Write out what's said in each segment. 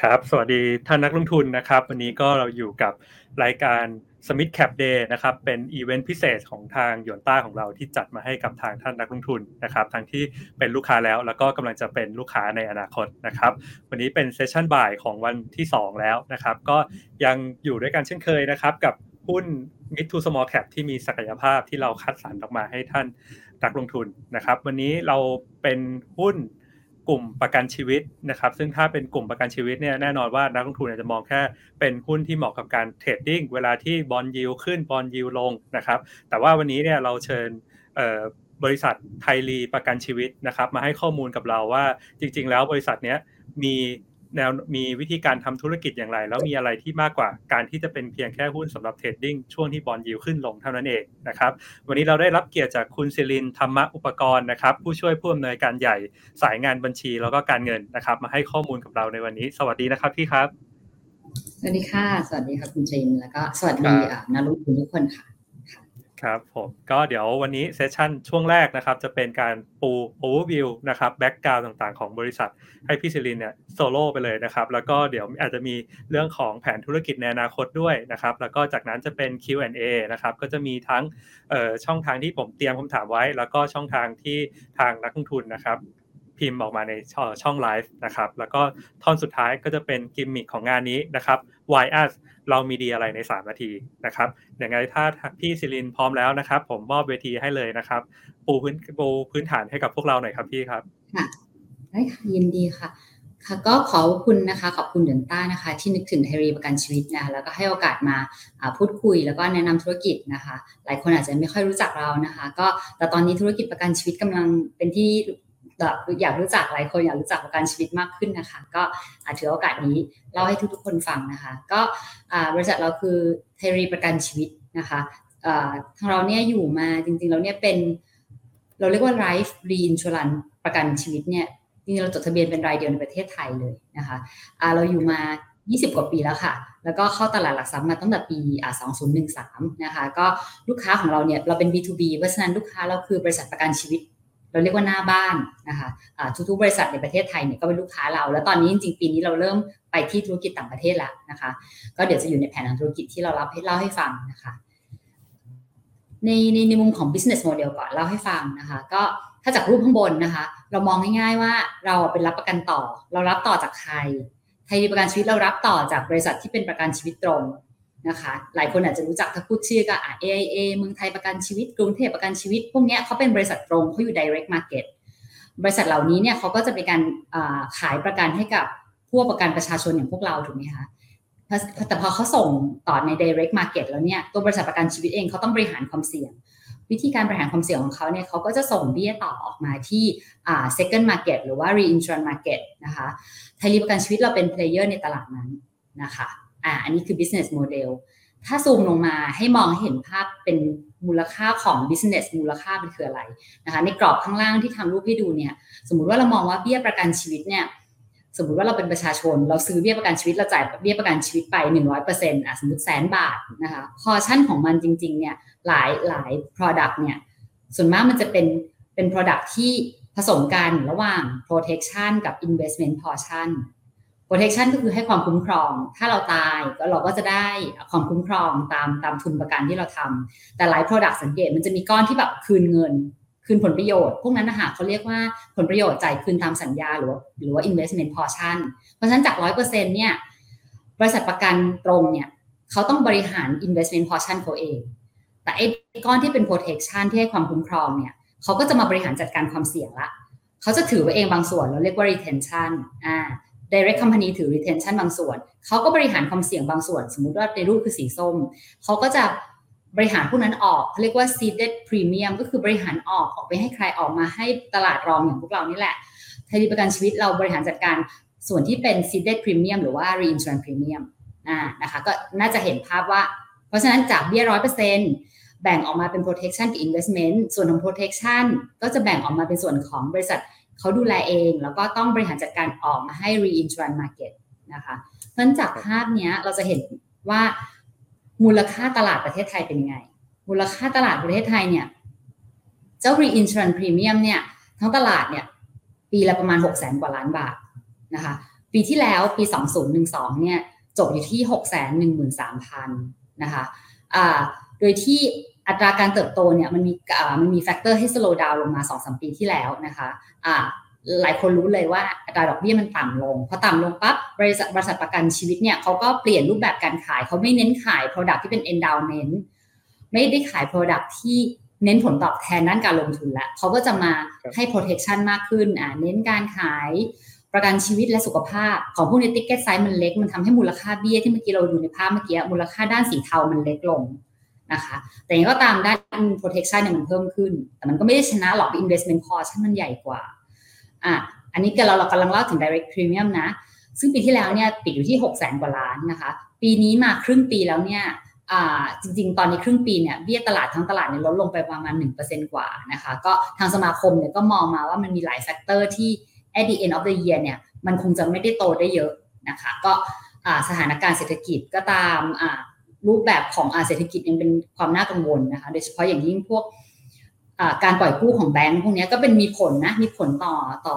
ครับ สวัสดีท่านนักลงทุนนะครับ วันนี้ก็เราอยู่กับรายการ Smith Cap Day นะครับ เป็นอีเวนต์พิเศษของทางยวนต้าของเราที่จัดมาให้กับทางท่านนักลงทุนนะครับทั้งที่เป็นลูกค้าแล้ว แล้วก็กำลังจะเป็นลูกค้าในอนาคตนะครับ วันนี้เป็นเซสชั่นบ่ายของวันที่ 2 แล้วนะครับ ก็ยังอยู่ด้วยกันเช่นเคยนะครับ กับหุ้น mid to small cap ที่มีศักยภาพที่เราคัดสรรออกมาให้ท่านนักลงทุนนะครับ วันนี้เราเป็นหุ้น กลุ่มประกันชีวิตนะครับ ซึ่งถ้าเป็นกลุ่มประกันชีวิตเนี่ยแน่นอนว่านักลงทุนจะมองแค่เป็นหุ้นที่เหมาะกับการ trading เวลาที่ bond yield ขึ้น bond yield ลงนะครับ แต่ว่าวันนี้เนี่ยเราเชิญบริษัทไทยรีประกันชีวิตนะครับ มาให้ข้อมูลกับเราว่าจริง ๆ แล้วบริษัทเนี้ยมี แนวมีวิธีการทำธุรกิจอย่างไร แล้วมีอะไรที่มากกว่าการที่จะเป็นเพียงแค่หุ้นสำหรับ trading ช่วงที่ bond yield ขึ้นลงเท่านั้นเองนะครับวันนี้เราได้รับเกียรติจากคุณศิรินธรรมอุปกรณ์นะครับผู้ช่วยผู้อำนวยการใหญ่สายงานบัญชีแล้วก็การเงินนะครับ มาให้ข้อมูลกับเราในวันนี้ สวัสดีนะครับพี่ครับ สวัสดีค่ะ สวัสดีครับคุณชินแล้วก็สวัสดีนักลงทุนทุกคนค่ะ ครับผมก็เดี๋ยววันนี้ session ช่วงแรกนะครับ จะเป็นการปู overview นะครับ background ต่างๆของบริษัทให้พี่ศิรินเนี่ยโซโล่ไปเลยนะครับ แล้วก็เดี๋ยวอาจจะมีเรื่องของแผนธุรกิจในอนาคตด้วยนะครับ แล้วก็จากนั้นจะเป็น Q&A นะครับ ก็จะมีทั้งช่องทางที่ผมเตรียมคำถามไว้ แล้วก็ช่องทางที่ทางนักลงทุนนะครับ พิมพ์ออกมาในช่องไลฟ์นะครับ แล้วก็ท่อนสุดท้ายก็จะเป็นกิมมิคของงานนี้นะครับ Why Us เรามีดีอะไรใน 3 นาทีนะครับอย่างไรถ้าพี่ซิลินพร้อมแล้วนะครับ ผมมอบเวทีให้เลยนะครับ ปูพื้นปูพื้นฐานให้กับพวกเราหน่อยครับพี่ครับ ค่ะได้ค่ะยินดีค่ะ ค่ะ ก็ขอบคุณนะคะ ขอบคุณเดินต้านะคะ ที่นึกถึงไทรีประกันชีวิตนะคะแล้วก็ให้โอกาสมาพูดคุยแล้วก็แนะนำธุรกิจนะคะ หลายคนอาจจะไม่ค่อยรู้จักเรานะคะ ก็แต่ตอนนี้ธุรกิจประกันชีวิตกำลังเป็นที่ อยากรู้จักหลายคนอยากรู้จักประกันชีวิตมากขึ้นนะคะ ก็ถือโอกาสนี้เล่าให้ทุกๆคนฟังนะคะ ก็บริษัทเราคือไทรีประกันชีวิตนะคะทางเราเนี่ยอยู่มาจริงๆเราเนี่ยเป็นเราเรียกว่า life reinsurance ประกันชีวิตเนี่ยจริงๆเราจดทะเบียนเป็นรายเดียวในประเทศไทยเลยนะคะเราอยู่มา 20 กว่าปีแล้วค่ะ แล้วก็เข้าตลาดหลักทรัพย์มาตั้งแต่ปี 2013 นะคะ ก็ลูกค้าของเราเนี่ยเราเป็น B2B เพราะฉะนั้นลูกค้าเราคือบริษัทประกันชีวิต เราเรียกว่าหน้าบ้านนะคะทุกๆบริษัทในประเทศไทยเนี่ยก็เป็นลูกค้าเรา แล้วตอนนี้จริงๆปีนี้เราเริ่มไปที่ธุรกิจต่างประเทศแล้วนะคะ ก็เดี๋ยวจะอยู่ในแผนทางธุรกิจที่เรารับให้เล่าให้ฟังนะคะในในในมุมของ business model ก่อนเล่าให้ฟังนะคะ ก็ถ้าจากรูปข้างบนนะคะ เรามองง่ายๆว่าเราเป็นรับประกันต่อ เรารับต่อจากใครไทยประกันชีวิตเรารับต่อจากบริษัทที่เป็นประกันชีวิตตรง นะคะ หลายคนอาจจะรู้จักถ้าพูดชื่อก็อ่า AIA เมืองไทยประกันชีวิต กรุงเทพประกันชีวิต พวกนี้เขาเป็นบริษัทตรงเขาอยู่ direct market บริษัทเหล่านี้เนี่ยเขาก็จะเป็นการขายประกันให้กับผู้ประกันประชาชนอย่างพวกเราถูกไหมคะแต่พอเขาส่งต่อใน direct market แล้วเนี่ยตัวบริษัทประกันชีวิตเองเขาต้องบริหารความเสี่ยง วิธีการบริหารความเสี่ยงของเขาเนี่ยเขาก็จะส่งเบี้ยต่อออกมาที่ second market หรือว่า reinsurance market นะคะไทยรีประกันชีวิตเราเป็น player ในตลาดนั้นนะคะ อ่าอันนี้คือ business model ถ้าซูมลงมาให้มองหเห็นภาพเป็นมูลค่าของ business มูลค่าเป็นคืออะไรนะคะ ในกรอบข้างล่างที่ทำรูปให้ดูเนี่ย สมมุติว่าเรามองว่าเบี้ยประกันชีวิตเนี่ย สมมติว่าเราเป็นประชาชน เราซื้อเบี้ยประกันชีวิตเราจ่ายเบี้ยประกันชีวิตไป 100%อะสมมติแสนบาทนะคะพอชั่นของมันจริง ๆ เนี่ยหลายหลาย product เนี่ย ส่วนมากมันจะเป็นเป็น product ที่ผสมกันระหว่าง protection กับ investment portion protection ก็คือให้ความคุ้มครอง ถ้าเราตายก็เราก็จะได้ความคุ้มครองตามตามทุนประกันที่เราทำแต่หลาย product สังเกตมันจะมีก้อนที่แบบคืนเงิน คืนผลประโยชน์ พวกนั้นนะคะเขาเรียกว่าผลประโยชน์จ่ายคืนตามสัญญาหรือว่าหรือว่า investment portion เพราะฉะนั้นจากร้อยเปอร์เซ็นเนี่ยบริษัทประกันตรงเนี่ยเขาต้องบริหาร investment portion เขาเอง แต่ไอ้ก้อนที่เป็น protection ที่ให้ความคุ้มครองเนี่ยเขาก็จะมาบริหารจัดการความเสี่ยงละเขาจะถือไว้เองบางส่วนเราเรียกว่า retention อ่า direct company ถือ retention บางส่วน เขาก็บริหารความเสี่ยงบางส่วน สมมุติว่าในรูปคือสีส้ม เขาก็จะบริหารพวกนั้นออกเรียกว่า seeded premium ก็คือบริหารออกออกไปให้ใครออกมาให้ตลาดรองอย่างพวกเรานี่แหละไทยประกันชีวิตเราบริหารจัดการส่วนที่เป็น seeded premium หรือว่า reinsurance premium อ่านะคะก็น่าจะเห็นภาพว่า เพราะฉะนั้นจากเบี้ยร้อยเปอร์เซ็นต์แบ่งออกมาเป็น protection กับ investment ส่วนของ protection ก็จะแบ่งออกมาเป็นส่วนของบริษัท เขาดูแลเอง แล้วก็ต้องบริหารจัดการออกมาให้ reinsurance market นะคะเพราะจากภาพนี้เราจะเห็นว่ามูลค่าตลาดประเทศไทยเป็นยังไง มูลค่าตลาดประเทศไทยเนี่ย เจ้า reinsurance premium เนี่ย ทั้งตลาดเนี่ย ปีละประมาณ 6 0 0 0 0 0กว่าล้านบาทนะคะ ปีที่แล้วปี 2012 เนี่ย จบอยู่ที่ 613,000 นะคะอ่าโดยที่ อัตราการเติบโตเนี่ยมันมีมันมี factor ให้ slow down ลงมา2-3ปีที่แล้วนะคะอ่าหลายคนรู้เลยว่าอัตราดอกเบี้ยมันต่ำลงพอต่ำลงปั๊บบริษัทบริษัทประกันชีวิตเนี่ยเขาก็เปลี่ยนรูปแบบการขายเขาไม่เน้นขาย Product ที่เป็น endowment ไม่ได้ขาย Product ที่เน้นผลตอบแทนด้านการลงทุนแล้วเขาก็จะมาให้ protection มากขึ้นอ่าเน้นการขายประกันชีวิตและสุขภาพ ของพวกนี้ติ๊กเก็ตไซส์มันเล็ก มันทำให้มูลค่าเบี้ยที่เมื่อกี้เราดูในภาพเมื่อกี้มูลค่าด้านสีเทามันเล็กลง นะคะ แต่ยังก็ตามด้าน protection เนี่ยมันเพิ่มขึ้น แต่มันก็ไม่ได้ชนะหรอก investment cost มันใหญ่กว่าอะอันนี้เราเรากำลังเล่าถึง direct premium นะ ซึ่งปีที่แล้วเนี่ยปิดอยู่ที่ 6 0 0 0 0 กว่าล้านนะคะ ปีนี้มาครึ่งปีแล้วเนี่ยจริงๆ ตอนนี้ครึ่งปีเนี่ยเบี้ยตลาดทั้งตลาดเนี่ยลดลงไปประมาณ 1%กว่านะคะ ก็ทางสมาคมเนี่ยก็มองมาว่ามันมีหลาย factor ที่ at the end of the year เนี่ยมันคงจะไม่ได้โตได้เยอะนะคะ ก็สถานการณ์เศรษฐกิจก็ตาม รูปแบบของอาเศรษฐกิจยังเป็นความน่ากังวลนะคะ โดยเฉพาะอย่างยิ่งพวกการปล่อยกู้ของแบงก์พวกนี้ก็เป็นมีผลนะ มีผลต่อต่อ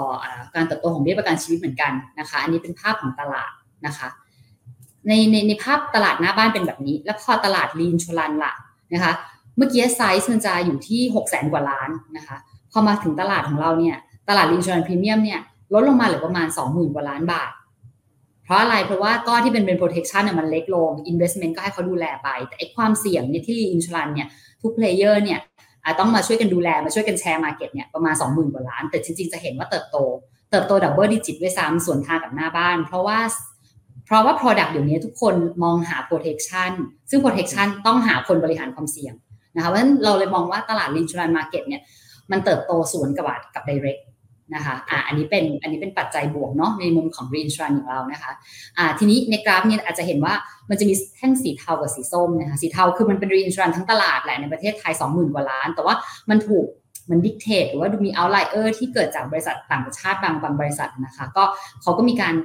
การเติบโตของเบี้ยประกันชีวิตเหมือนกันนะคะ อันนี้เป็นภาพของตลาดนะคะ ในในในภาพตลาดหน้าบ้านเป็นแบบนี้ แล้วพอตลาด reinsurance ละนะคะ เมื่อกี้ไซส์มันจะอยู่ที่6 0แสนกว่าล้านนะคะ พอมาถึงตลาดของเราเนี่ย ตลาด reinsurance premium เนี่ยลดลงมาเหลือประมาณ 20,000 กว่าล้านบาท เพราะอะไรเพราะว่าก้อนที่เป็นเป็น protection เนี่ยมันเล็กลง investment ก็ให้เขาดูแลไป แต่ไอ้ความเสี่ยงเนี่ยที่ insurance เนี่ยทุก player เนี่ยต้องมาช่วยกันดูแลมาช่วยกันแชร์ market เนี่ยประมาณ 20,000 กว่าล้าน แต่จริงๆ จะเห็นว่าเติบโต เติบโต double digit ด้วยซ้ำสวนทางกับหน้าบ้าน เพราะว่าเพราะว่า Product เดี๋ยวนี้ทุกคนมองหา protection ซึ่ง protection ต้องหาคนบริหารความเสี่ยงนะคะเพราะฉะนั้นเราเลยมองว่าตลาด reinsurance market เนี่ยมันเติบโตสวนกับกับ direct นะคะอ่าอันนี้เป็นอันนี้เป็นปัจจัยบวกเนาะในมุมของ reinsurance ของเรานะคะอ่าทีนี้ในกราฟเนี่ยอาจจะเห็นว่ามันจะมีแท่งสีเทากับสีส้มนะคะสีเทาคือมันเป็น reinsurance ทั้งตลาดแหละในประเทศไทย 20,000 กว่าล้าน แต่ว่ามันถูก มันดิกเทตหรือว่าดูมี outlier ที่เกิดจากบริษัทต่างประเทศบางบางบริษัทนะคะก็เขาก็มีการ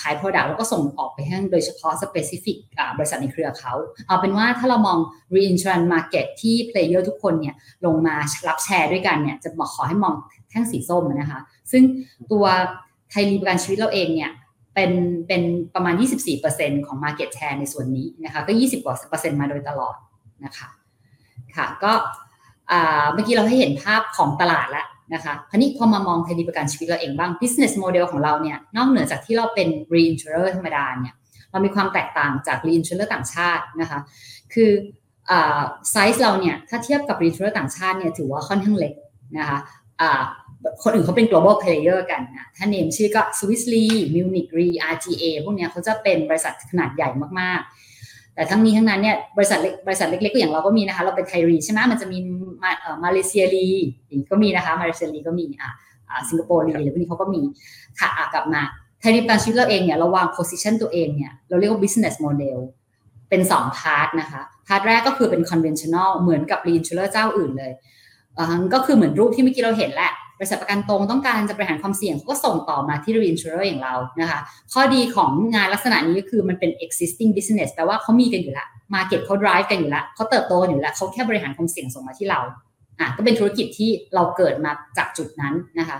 ขาย Product แล้วก็ส่งออกไปให้โดยเฉพาะ specific บริษัทในเครือเขา เอาเป็นว่าถ้าเรามอง reinsurance market ที่ player ทุกคนเนี่ยลงมารับแชร์ด้วยกันเนี่ยจะบอกขอให้มองแท่งสีส้มนะคะซึ่งตัวไทยรีประกันชีวิตเราเองเนี่ยเป็นเป็นประมาณ 24%ของ Market Share ในส่วนนี้นะคะก็ 20กว่าเปอร์เซ็นต์มาโดยตลอดนะคะค่ะก็ เมื่อกี้เราให้เห็นภาพของตลาดแล้วนะคะคราวนี้พอมามองไทยรีประกันชีวิตเราเองบ้าง business model ของเราเนี่ยนอกเหนือจากที่เราเป็น reinsurer ธรรมดาเนี่ยเรามีความแตกต่างจาก reinsurer ต่างชาตินะคะคือไซส์เราเนี่ยถ้าเทียบกับ reinsurer ต่างชาติเนี่ยถือว่าค่อนข้างเล็กนะคะคนอื่นเขาเป็น global player กันนะถ้าเนมชื่อก็ Swiss Re Munich Re RGA พวกเนี้ยเขาจะเป็นบริษัทขนาดใหญ่มากๆ แต่ทั้งนี้ทั้งนั้นเนี่ยบริษัทเล็กบริษัทเล็กๆก็อย่างเราก็มีนะคะ เราเป็นไทยรีใช่ไหมมันจะมีมาเอ่อมาเลเซียรีก็มีนะคะ มาเลเซียรีก็มีอ่าสิงคโปร์รีหรือพวกนี้เขาก็มีค่ะกลับมาไทยรีประกันชีวิตเราเองเนี่ยเราวาง position ตัวเองเนี่ยเราเรียกว่า business model เป็น2 part นะคะ part แรกก็คือเป็น conventional เหมือนกับ reinsurer เจ้าอื่นเลยก็คือเหมือนรูปที่เมื่อกี้เราเห็นแหละ บริษัทประกันตรงต้องการจะบริหารความเสี่ยงก็ส่งต่อมาที่ reinsurer อย่างเรานะคะ ข้อดีของงานลักษณะนี้ก็คือมันเป็น existing business แปลว่าเขามีกันอยู่แล้ว market เขา drive กันอยู่แล้วเขาเติบโตอยู่แล้วเขาแค่บริหารความเสี่ยงส่งมาที่เราอะก็เป็นธุรกิจที่เราเกิดมาจากจุดนั้นนะคะ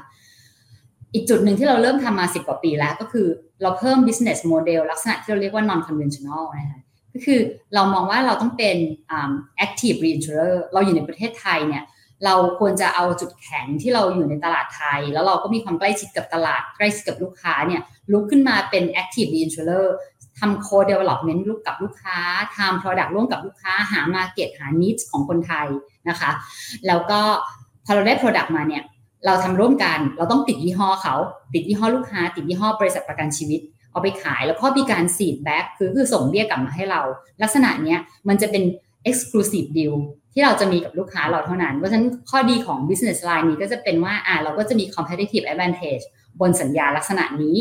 อีกจุดหนึ่งที่เราเริ่มทำมาสิบกว่าปีแล้วก็คือเราเพิ่ม business model ลักษณะที่เราเรียกว่า non conventional นะคะก็คือเรามองว่าเราต้องเป็น active reinsurer เราอยู่ในประเทศไทยเนี่ย เราควรจะเอาจุดแข็งที่เราอยู่ในตลาดไทย แล้วเราก็มีความใกล้ชิดกับตลาดใกล้ชิดกับลูกค้าเนี่ยลุกขึ้นมาเป็น active reinsurer ทำ co development ลูกกับลูกค้าทำ product ร่วมกับลูกค้าหา market หา niche ของคนไทยนะคะ แล้วก็พอเราได้ product มาเนี่ยเราทำร่วมกันเราต้องติดยี่ห้อเขา ติดยี่ห้อลูกค้า ติดยี่ห้อบริษัทประกันชีวิตเอาไปขายแล้วก็มีการ seed back คือคือส่งเบี้ยกลับมาให้เรา ลักษณะเนี้ยมันจะเป็น exclusive deal ที่เราจะมีกับลูกค้าเราเท่านั้น เพราะฉะนั้นข้อดีของ business line นี้ก็จะเป็นว่าอ่าเราก็จะมี competitive advantage บนสัญญาลักษณะนี้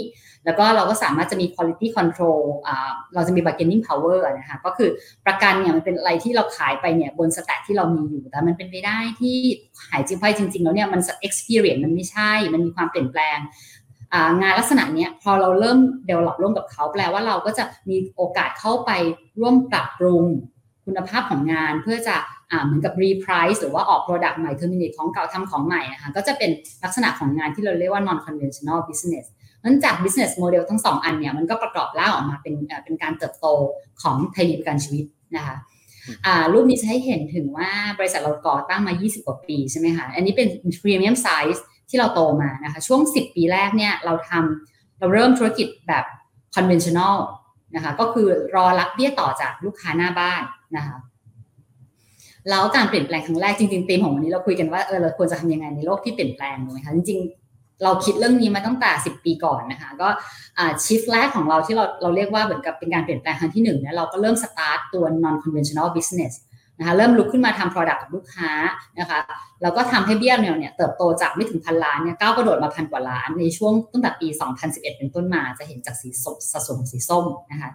แล้วก็เราก็สามารถจะมี quality control อ่าเราจะมี bargaining power นะคะก็คือประกันเนี่ยมันเป็นอะไรที่เราขายไปเนี่ยบนสแตทที่เรามีอยู่ แต่มันเป็นไปได้ที่หายจริงไปจริง ๆ แล้วเนี่ยมัน experience มันไม่ใช่ มันมีความเปลี่ยนแปลงงานลักษณะนี้พอเราเริ่มเดเวลลอปร่วมกับเขาแปลว่าเราก็จะมีโอกาสเข้าไปร่วมปรับปรุงคุณภาพของงานเพื่อจะ เหมือนกับ reprice หรือว่าออก product ใหม่ terminate ของเก่าทำของใหม่นะคะก็จะเป็นลักษณะของงานที่เราเรียกว่า non conventional business นั้นจาก business model ทั้งสองอันเนี่ยมันก็ประกอบร่างออกมาเป็นเป็นการเติบโตของไทยรีประกันชีวิตนะคะรูปนี้จะให้เห็นถึงว่าบริษัทเราก่อตั้งมา 20 กว่าปีใช่ไหมคะอันนี้เป็น premium size ที่เราโตมานะคะช่วง 10 ปีแรกเนี่ยเราทำเราเริ่มธุรกิจแบบ conventional นะคะก็คือรอรับเบี้ยต่อจากลูกค้าหน้าบ้านนะคะ แล้วการเปลี่ยนแปลงครั้งแรกจริงๆธีมของวันนี้เราคุยกันว่าเออเราควรจะทำยังไงในโลกที่เปลี่ยนแปลงถูกไหมคะจริงๆ เราคิดเรื่องนี้มาตั้งแต่ 10 ปีก่อนนะคะก็ชิฟแรกของเราที่เราเราเรียกว่าเหมือนกับเป็นการเปลี่ยนแปลงครั้งที่หนึ่งเนี่ยเราก็เริ่มสตาร์ตตัว non conventional business นะคะเริ่มลุกขึ้นมาทำ product กับลูกค้านะคะแล้วก็ทำให้เบี้ยเนี่ยเนี่ยเติบโตจากไม่ถึงพันล้านเนี่ยก้าวกระโดดมาพันกว่าล้านในช่วงตั้งแต่ปี 2011 เป็นต้นมาจะเห็นจากสีส้มสัดส่วนของสีส้มนะคะ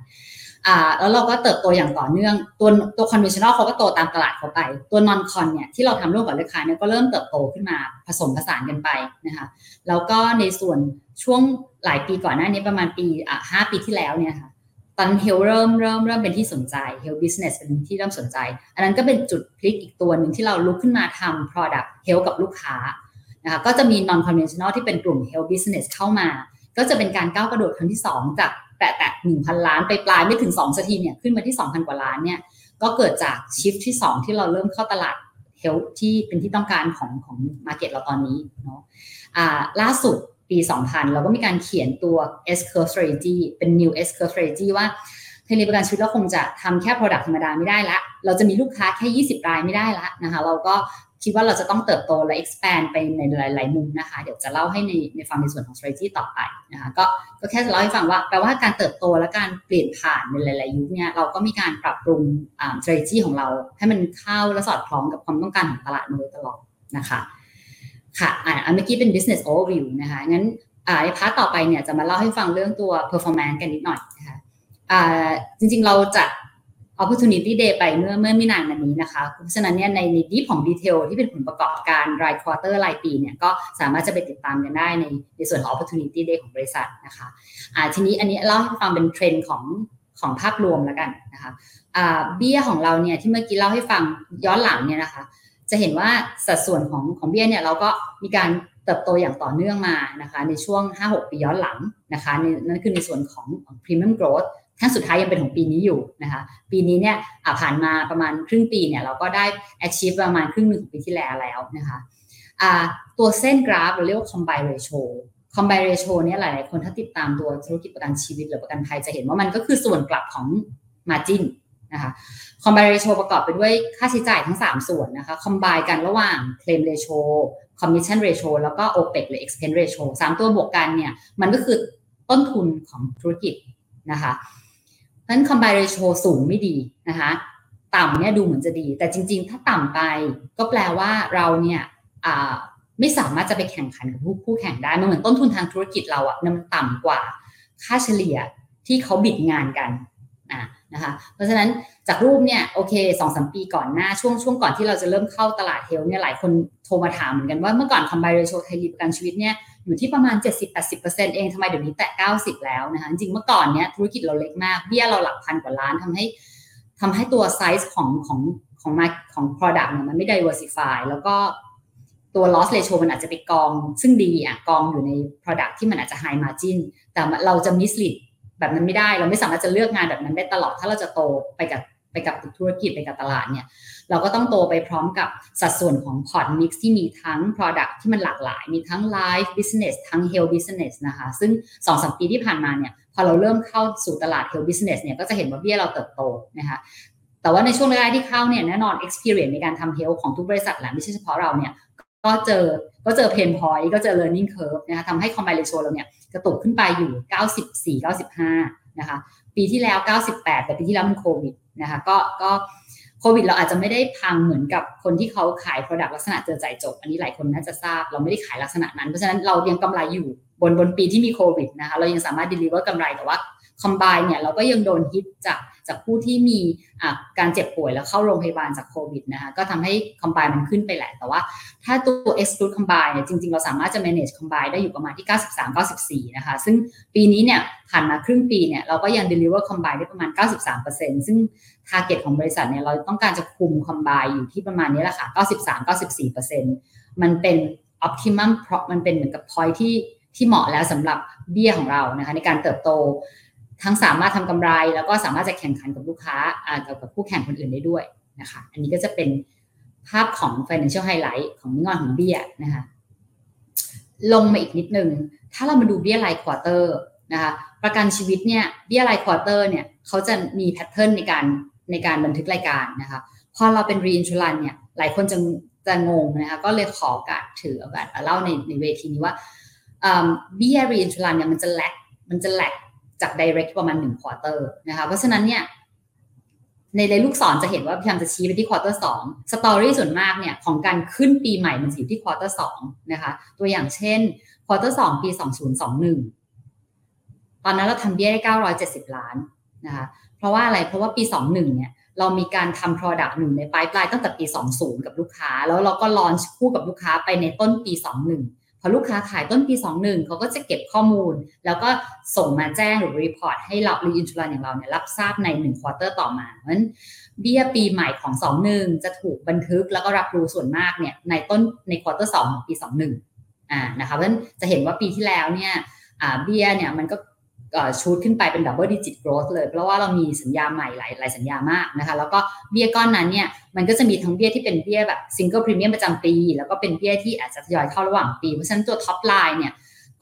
อ่าแล้วเราก็เติบโตอย่างต่อเนื่อง ตัวตัว conventional เขาก็โตตามตลาดเขาไป ตัว non con เนี่ยที่เราทำร่วมกับลูกค้าเนี่ยก็เริ่มเติบโตขึ้นมาผสมผสานกันไปนะคะแล้วก็ในส่วนช่วงหลายปีก่อนหน้านี้ประมาณปีอ่าห้าปีที่แล้วเนี่ยค่ะตอน health เริ่มเริ่มเริ่มเป็นที่สนใจ health business เป็นที่เริ่มสนใจ อันนั้นก็เป็นจุดพลิกอีกตัวหนึ่งที่เราลุกขึ้นมาทำ product เฮลกับลูกค้านะคะก็จะมี non conventional ที่เป็นกลุ่ม health business เข้ามา ก็จะเป็นการก้าวกระโดดครั้งที่ 2 จาก แตะแตะหนึ่งพันล้านไปปลายไม่ถึง2สักทีเนี่ยขึ้นมาที่2,000กว่าล้านเนี่ยก็เกิดจากชิฟที่2ที่เราเริ่มเข้าตลาดเฮลที่เป็นที่ต้องการของของมาเก็ตเราตอนนี้เนาะอ่าล่าสุดปี 2000 เราก็มีการเขียนตัว S curve strategy เป็น new S curve strategy ว่าเทเลประกันชีวิตเราคงจะทำแค่ product ธรรมดาไม่ได้ละ เราจะมีลูกค้าแค่ 20 รายไม่ได้ละนะคะ เราก็ คิดว่าเราจะต้องเติบโตและ expand ไปในหลาย ๆ มุมนะคะ เดี๋ยวจะเล่าให้ในในฟังในส่วนของ strategy ต่อไปนะคะก็ก็แค่จะเล่าให้ฟังว่าแปลว่าการเติบโตและการเปลี่ยนผ่านในหลาย ๆ ยุคเนี่ยเราก็มีการปรับปรุง strategy ของเรา ให้มันเข้าและสอดคล้องกับความต้องการของตลาดมาโดยตลอดนะคะค่ะอ่าเมื่อกี้เป็น business overview นะคะงั้นอ่าใน part ต่อไปเนี่ยจะมาเล่าให้ฟังเรื่องตัว performance กันนิดหน่อยนะคะอ่าจริง ๆ เราจะ opportunity day ไปเมื่อเมื่อไม่นานมานี้นะคะเพราะฉะนั้นเนี่ยในในดีของ detail ที่เป็นผลประกอบการราย quarter รายปีเนี่ยก็สามารถจะไปติดตามกันได้ในในส่วนของ opportunity day ของบริษัทนะคะอ่าทีนี้อันนี้เล่าให้ฟังเป็นเทรนด์ของของภาพรวมแล้วกันนะคะอ่าเบี้ยของเราเนี่ยที่เมื่อกี้เล่าให้ฟังย้อนหลังเนี่ยนะคะ จะเห็นว่าสัดส่วนของของเบี้ยเนี่ยเราก็มีการเติบโตอย่างต่อเนื่องมานะคะในช่วง 5-6 ปีย้อนหลังนะคะนั่นคือในส่วนของ premium growth ขั้นสุดท้ายยังเป็นของปีนี้อยู่นะคะ ปีนี้เนี่ยผ่านมาประมาณครึ่งปีเนี่ยเราก็ได้ achieve ประมาณครึ่งหนึ่งของปีที่แล้วแล้วนะคะตัวเส้นกราฟเราเรียกว่า combine ratio combine ratio เนี่ยหลาย ๆ คนถ้าติดตามตัวธุรกิจประกันชีวิตหรือประกันภัยจะเห็นว่ามันก็คือส่วนกลับของ margin นะคะ combine ratio ประกอบไปด้วยค่าใช้จ่ายทั้ง 3 ส่วนนะคะ combine กันระหว่าง claim ratio commission ratio แล้วก็ OPEX หรือ expense ratio 3 ตัวบวกกันเนี่ยมันก็คือต้นทุนของธุรกิจนะคะ นั้น combine ratio สูงไม่ดีนะคะต่ำเนี่ยดูเหมือนจะดี แต่จริง ๆ ถ้าต่ำไปก็แปลว่าเราเนี่ยไม่สามารถจะไปแข่งขันกับผู้คู่แข่งได้มันเหมือนต้นทุนทางธุรกิจเราอะมันต่ำกว่าค่าเฉลี่ยที่เขาบิดงานกันนะคะเพราะฉะนั้นจากรูปเนี่ยโอเคสองสมปีก่อนหน้าช่วงช่วงก่อนที่เราจะเริ่มเข้าตลาดเฮลเนี่ยหลายคนโทรมาถามเหมือนกันว่าเมื่อก่อนคอมไบเรโชไทยรีประกันชีวิตเนี่ย อยู่ที่ประมาณ 70-80%เองทำไมเดี๋ยวนี้แตะ 90 แล้วนะคะจริงเมื่อก่อนเนี้ยธุรกิจเราเล็กมากเบี้ยเราหลักพันกว่าล้านทำให้ทำให้ตัวไซส์ของของของมาของ product เนี่ยมันไม่ diversify แล้วก็ตัว loss ratio มันอาจจะไปกอง ซึ่งดีอะกองอยู่ใน product ที่มันอาจจะ high margin แต่เราจะ mislead แบบนั้นไม่ได้ เราไม่สามารถจะเลือกงานแบบนั้นได้ตลอด ถ้าเราจะโตไปกับไปกับธุรกิจไปกับตลาดเนี่ย เราก็ต้องโตไปพร้อมกับสัดส่วนของ port mix ที่มีทั้ง Product ที่มันหลากหลาย มีทั้ง Life Business ทั้ง Health Business นะคะ ซึ่ง2อสปีที่ผ่านมาเนี่ยพอเราเริ่มเข้าสู่ตลาด Health Business เนี่ยก็จะเห็นว่าเบี้ยเราเติบโตนะคะแต่ว่าในช่วงแรกที่เข้าเนี่ยแน่นอน experience ในการทำ health ของทุกบริษัทแหละไม่ใช่เฉพาะเราเนี่ยก็เจอก็เจอ pain point ก็เจอ learning curve นะคะทำให้ combine ratio เราเนี่ยกระตุกขึ้นไปอยู่ 94 95 นะคะ ปีที่แล้ว 98 แต่ปีที่แล้วมันโควิดนะคะ ก็ก็ โควิดเราอาจจะไม่ได้พังเหมือนกับคนที่เขาขาย Product ลักษณะเจอจ่ายจบ อันนี้หลายคนน่าจะทราบ เราไม่ได้ขายลักษณะนั้น เพราะฉะนั้นเรายังกำไรอยู่บนบนปีที่มีโควิดนะคะเรายังสามารถ deliver กำไรแต่ว่าคอมไบเนี่ยเราก็ยังโดนฮิตจากจากผู้ที่มีการเจ็บป่วยแล้วเข้าโรงพยาบาลจากโควิดนะคะก็ทำให้คอมไบมันขึ้นไปแหละ แต่ว่าถ้าตัว exclude combine เนี่ยจริง ๆ เราสามารถจะ manage combine ได้อยู่ประมาณที่ 93-94 นะคะ ซึ่งปีนี้เนี่ยผ่านมาครึ่งปีเนี่ยเราก็ยัง deliver combine ได้ประมาณ 93%ซึ่ง target ของบริษัทเนี่ยเราต้องการจะคุม combine อยู่ที่ประมาณนี้แหละค่ะ 93-94%มันเป็น optimum เพราะมันเป็นเหมือนกับ point ที่ที่เหมาะแล้วสำหรับเบี้ยของเรานะคะในการเติบโต ทั้งสามารถทำกำไร แล้วก็สามารถจะแข่งขันกับลูกค้ากับกับคู่แข่งคนอื่นได้ด้วยนะคะ อันนี้ก็จะเป็นภาพของ financial highlight ของนิงอนของเบี้ยนะคะลงมาอีกนิดนึง ถ้าเรามาดูเบี้ยราย quarter นะคะ ประกันชีวิตเนี่ย เบี้ยราย quarter เนี่ย เขาจะมี pattern ในการ ในการบันทึกรายการนะคะพอเราเป็น reinsurance เนี่ยหลายคนจะจะงงนะคะก็เลยขอการถือโอกาสเล่าในในเวทีนี้ว่าเบี้ย reinsurance เนี่ยมันจะ lag มันจะ lag จาก direct ประมาณหนึ่ง quarter นะคะเพราะฉะนั้นเนี่ยในในลูกศรจะเห็นว่าพยายามจะชี้ไปที่ quarter สอง story ส่วนมากเนี่ยของการขึ้นปีใหม่มันอยู่ที่ quarter สองนะคะตัวอย่างเช่น quarter สองปีสองศูนย์สองหนึ่งตอนนั้นเราทำเบี้ยได้เก้าร้อยเจ็ดสิบล้านนะคะ เพราะว่าอะไรเพราะว่าปีสองหนึ่งเนี่ยเรามีการทำ Product หนึ่งในปลายปลายตั้งแต่ปี 20 กับลูกค้า แล้วเราก็ launch คู่กับลูกค้าไปในต้นปี 21 พอลูกค้าขายต้นปี 21 เขาก็จะเก็บข้อมูล แล้วก็ส่งมาแจ้งหรือ report ให้เรา reinsurance อย่างเราเนี่ยรับทราบใน1 quarter ต่อมาเพราะฉะนั้นเบี้ยปีใหม่ของ 21 จะถูกบันทึกแล้วก็รับรู้ส่วนมากเนี่ยในต้นใน quarter 2ของปี 21อ่านะคะเพราะฉะนั้นจะเห็นว่าปีที่แล้วเนี่ยอ่าเบี้ยเนี่ยมันก็ shoot ขึ้นไปเป็น double digit growth เลย เพราะว่าเรามีสัญญาใหม่หลายหลายสัญญามากนะคะ แล้วก็เบี้ยก้อนนั้นเนี่ยมันก็จะมีทั้งเบี้ยที่เป็นเบี้ยแบบ single premium ประจำปี แล้วก็เป็นเบี้ยที่อาจจะทยอยเข้าระหว่างปี เพราะฉะนั้นตัว top line เนี่ย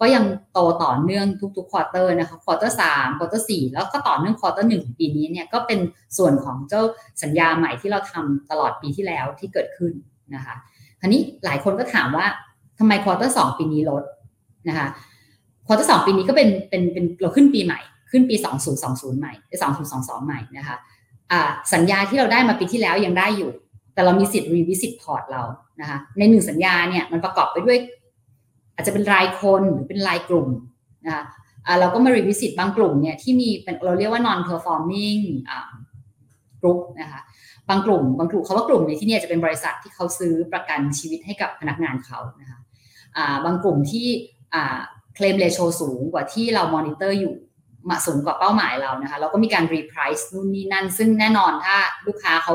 ก็ยังโตต่อเนื่องทุกๆ quarter นะคะ quarter สาม quarter สี่แล้วก็ต่อเนื่อง quarter หนึ่งของปีนี้เนี่ยก็เป็นส่วนของเจ้าสัญญาใหม่ที่เราทำตลอดปีที่แล้วที่เกิดขึ้นนะคะทีนี้หลายคนก็ถามว่าทำไม quarter สองปีนี้ลดนะคะ quarter สองปีนี้ก็เป็นเป็นเป็นเราขึ้นปีใหม่ ขึ้นปี 2020 ใหม่2022 ใหม่นะคะสัญญาที่เราได้มาปีที่แล้วยังได้อยู่ แต่เรามีสิทธิ์ revisit port เรานะคะในหนึ่งสัญญาเนี่ยมันประกอบไปด้วย อาจจะเป็นรายคนหรือเป็นรายกลุ่มนะคะเราก็มา revisit บางกลุ่มเนี่ยที่มีเป็นเราเรียกว่า non performing group นะคะบางกลุ่มบางกลุ่มเขาว่ากลุ่มในที่นี่จะเป็นบริษัทที่เขาซื้อประกันชีวิตให้กับพนักงานเขานะคะบางกลุ่มที่ claim ratio สูงกว่าที่เรามอนิเตอร์อยู่มาสูงกว่าเป้าหมายเรานะคะเราก็มีการ reprice นู่นนี่นั่น ซึ่งแน่นอนถ้าลูกค้าเขา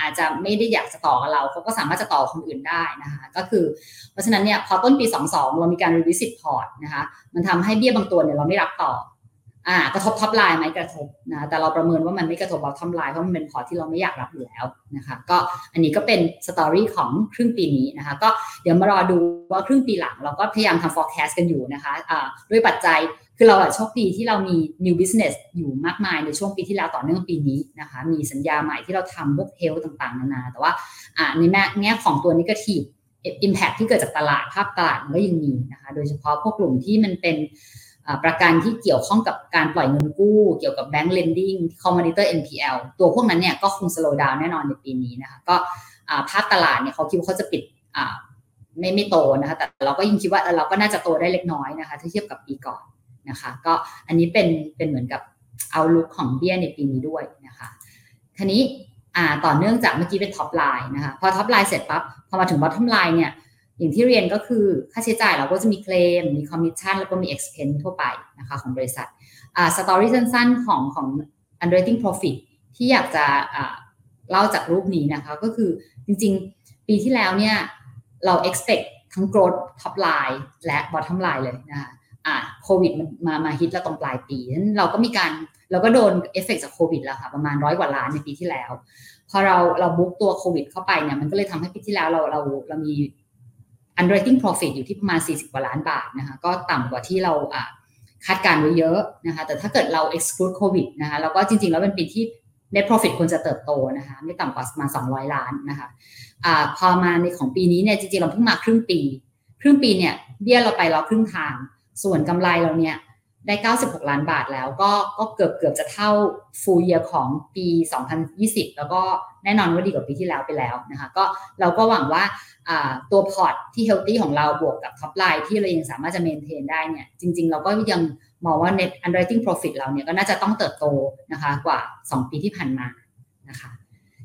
อาจจะไม่ได้อยากจะต่อกับเราเขาก็สามารถจะต่อคนอื่นได้นะคะก็คือ เพราะฉะนั้นเนี่ยพอต้นปี 22 เรามีการ revisit พอร์ตนะคะมันทำให้เบี้ยบางตัวเนี่ยเราไม่รับต่อ อ่ากระทบ top line ไหมกระทบนะแต่เราประเมินว่ามันไม่กระทบ bottom line เพราะมันเป็นพอร์ตที่เราไม่อยากรับอยู่แล้วนะคะก็อันนี้ก็เป็น story ของครึ่งปีนี้นะคะก็เดี๋ยวมารอดูว่าครึ่งปีหลังเราก็พยายามทำ forecast กันอยู่นะคะะด้วยปัจจัยคือเราโชคดีที่เรามี new business อยู่มากมายในช่วงปีที่แล้วต่อเนื่องปีนี้นะคะมีสัญญาใหม่ที่เราทำพวก health ต่างๆ นานา แต่ว่าในแง่ของตัว negative impact ที่เกิดจากตลาดภาพตลาดมันก็ยังมีนะคะโดยเฉพาะพวกกลุ่มที่มันเป็น ประกันที่เกี่ยวข้องกับการปล่อยเงินกู้ เกี่ยวกับ bank lendingคอย monitor NPL ตัวพวกนั้นเนี่ยก็คง slow down แน่นอนในปีนี้นะคะก็ภาพตลาดเนี่ยเขาคิดว่าเขาจะปิดไม่ไม่โตนะคะแต่เราก็ยังคิดว่าเราก็น่าจะโตได้เล็กน้อยนะคะถ้าเทียบกับปีก่อนนะคะก็อันนี้เป็นเป็นเหมือนกับ outlook ของเบี้ยในปีนี้ด้วยนะคะทีนี้ต่อเนื่องจากเมื่อกี้เป็น top line นะคะพอ top line เสร็จปั๊บพอมาถึง bottom line เนี่ย อย่างที่เรียนก็คือค่าใช้จ่ายเราก็จะมีเคลม มีคอมมิชชั่น แล้วก็มี expense ทั่วไปนะคะของบริษัทอ่า story สั้นๆของของ underwriting profit ที่อยากจะอ่าเล่าจากรูปนี้นะคะ ก็คือจริงๆ ปีที่แล้วเนี่ยเรา expect ทั้ง growth top line และ bottom line เลยนะคะ่าโควิดมันมามาฮิตแล้วตรงปลายปีนั้นเราก็มีการเราก็โดนเอฟเฟกจากโควิดแล้วค่ะประมาณร้อยกว่าล้านในปีที่แล้ว พอเราเรา book ตัวโควิดเข้าไปเนี่ยมันก็เลยทำให้ปีที่แล้วเราเราเรามี underwriting profit อยู่ที่ประมาณ 40 กว่าล้านบาทนะคะก็ต่ำกว่าที่เราคาดการไว้เยอะนะคะแต่ถ้าเกิดเรา exclude โควิดนะคะแล้วก็จริงๆ แล้วเป็นปีที่ net profit ควรจะเติบโตนะคะไม่ต่ำกว่าประมาณ 200 ล้านนะคะอ่าพอมาในของปีนี้เนี่ยจริงๆ เราเพิ่งมาครึ่งปี ครึ่งปีเนี่ยเบี้ยเราไปเราครึ่งทาง ส่วนกำไรเราเนี่ย ได้ 96 ล้านบาทแล้วก็ก็เกือบเกือบจะเท่าฟูเยียของปี 2020 แล้วก็แน่นอนว่าดีกว่าปีที่แล้วไปแล้วนะคะก็เราก็หวังว่าตัวพอร์ตที่ healthy ของเราบวกกับ top line ที่เรายังสามารถจะ maintain ได้เนี่ยจริง ๆ เราก็ยังมองว่า net underwriting profit เราเนี่ยก็น่าจะต้องเติบโตนะคะกว่า 2 ปีที่ผ่านมานะคะ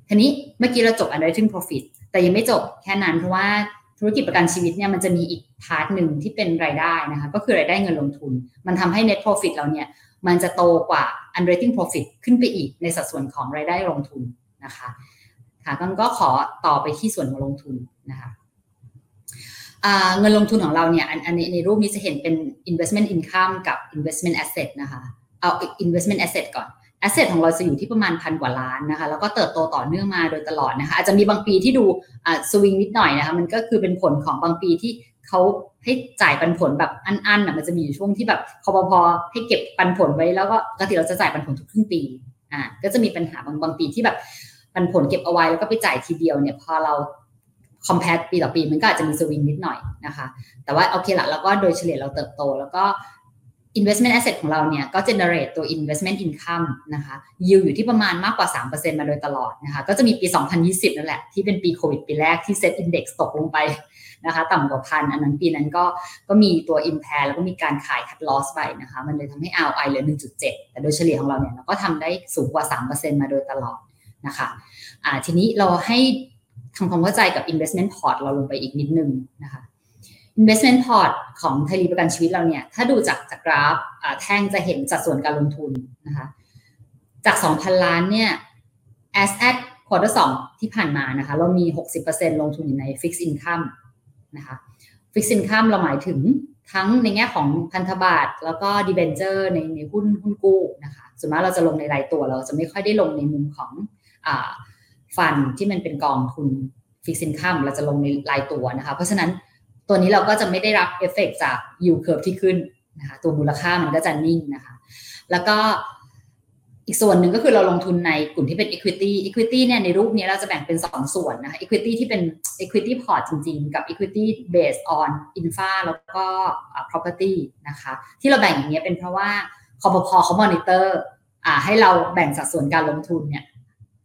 ทีนี้เมื่อกี้เราจบ underwriting profit แต่ยังไม่จบแค่นั้นเพราะว่า ธุรกิจประกันชีวิตเนี่ยมันจะมีอีก part หนึ่งที่เป็นรายได้นะคะก็คือรายได้เงินลงทุน มันทำให้ net profit เราเนี่ยมันจะโตกว่า underwriting profit ขึ้นไปอีกในสัดส่วนของรายได้ลงทุนนะคะค่ะก็ขอต่อไปที่ส่วนของลงทุนนะคะเงินลงทุนของเราเนี่ยอันในในรูปนี้จะเห็นเป็น investment income กับ investment asset นะคะเอา investment asset ก่อน asset ของเราจะอยู่ที่ประมาณพันกว่าล้านนะคะ แล้วก็เติบโตต่อเนื่องมาโดยตลอดนะคะ อาจจะมีบางปีที่ดูสวิงนิดหน่อยนะคะ มันก็คือเป็นผลของบางปีที่เขาให้จ่ายปันผลแบบอันๆอะมันจะมีอยู่ช่วงที่แบบคอปพอให้เก็บปันผลไว้แล้วก็ปกติเราจะจ่ายปันผลทุกครึ่งปี อ่า ก็จะมีปัญหาบางบางปีที่แบบปันผลเก็บเอาไว้แล้วก็ไปจ่ายทีเดียวเนี่ยพอเราคอมเพลตปีต่อปีมันก็อาจจะมีสวิงนิดหน่อยนะคะ แต่ว่าโอเคละแล้วก็โดยเฉลี่ยเราเติบโต แล้วก็ investment asset ของเราเนี่ยก็ generate ตัว investment income นะคะ yield อยู่ที่ประมาณมากกว่า 3%มาโดยตลอดนะคะ ก็จะมีปี 2020 นั่นแหละ ที่เป็นปีโควิดปีแรกที่ set index ตกลงไปนะคะ ต่ำกว่าพัน อันนั้นปีนั้นก็ก็มีตัว impair แล้วก็มีการขาย cut loss ไปนะคะ มันเลยทำให้ ROI เหลือ 1.7 แต่โดยเฉลี่ยของเราเนี่ยเราก็ทำได้สูงกว่า 3%มาโดยตลอดนะคะอ่าทีนี้เราให้ทำความเข้าใจกับ investment port เราลงไปอีกนิดนึงนะคะ investment port ของไทยรีประกันชีวิตเราเนี่ย ถ้าดูจากจากกราฟแท่งจะเห็นสัดส่วนการลงทุนนะคะ จาก 2,000 ล้านเนี่ย as at quarter 2ที่ผ่านมานะคะ เรามี 60%ลงทุนอยู่ใน fixed income นะคะ fixed income เราหมายถึงทั้งในแง่ของพันธบัตรแล้วก็ debenture ในในหุ้นหุ้นกู้นะคะส่วนมากเราจะลงในรายตัวเราจะไม่ค่อยได้ลงในมุมของฟันที่มันเป็นกองทุน fixed income เราจะลงในรายตัวนะคะ เพราะฉะนั้น ตัวนี้เราก็จะไม่ได้รับเอฟเฟกจาก yield curve ที่ขึ้นนะคะตัวมูลค่ามันก็จะนิ่งนะคะ แล้วก็อีกส่วนหนึ่งก็คือเราลงทุนในกลุ่มที่เป็น equity equity เนี่ยในรูปนี้เราจะแบ่งเป็น 2 ส่วนนะคะ equity ที่เป็น equity port จริงๆ กับ equity based on infra แล้วก็ property นะคะ ที่เราแบ่งอย่างนี้ยเป็นเพราะว่าคอปพอเขามอนิเตอร์ให้เราแบ่งสัดส่วนการลงทุนเนี่ย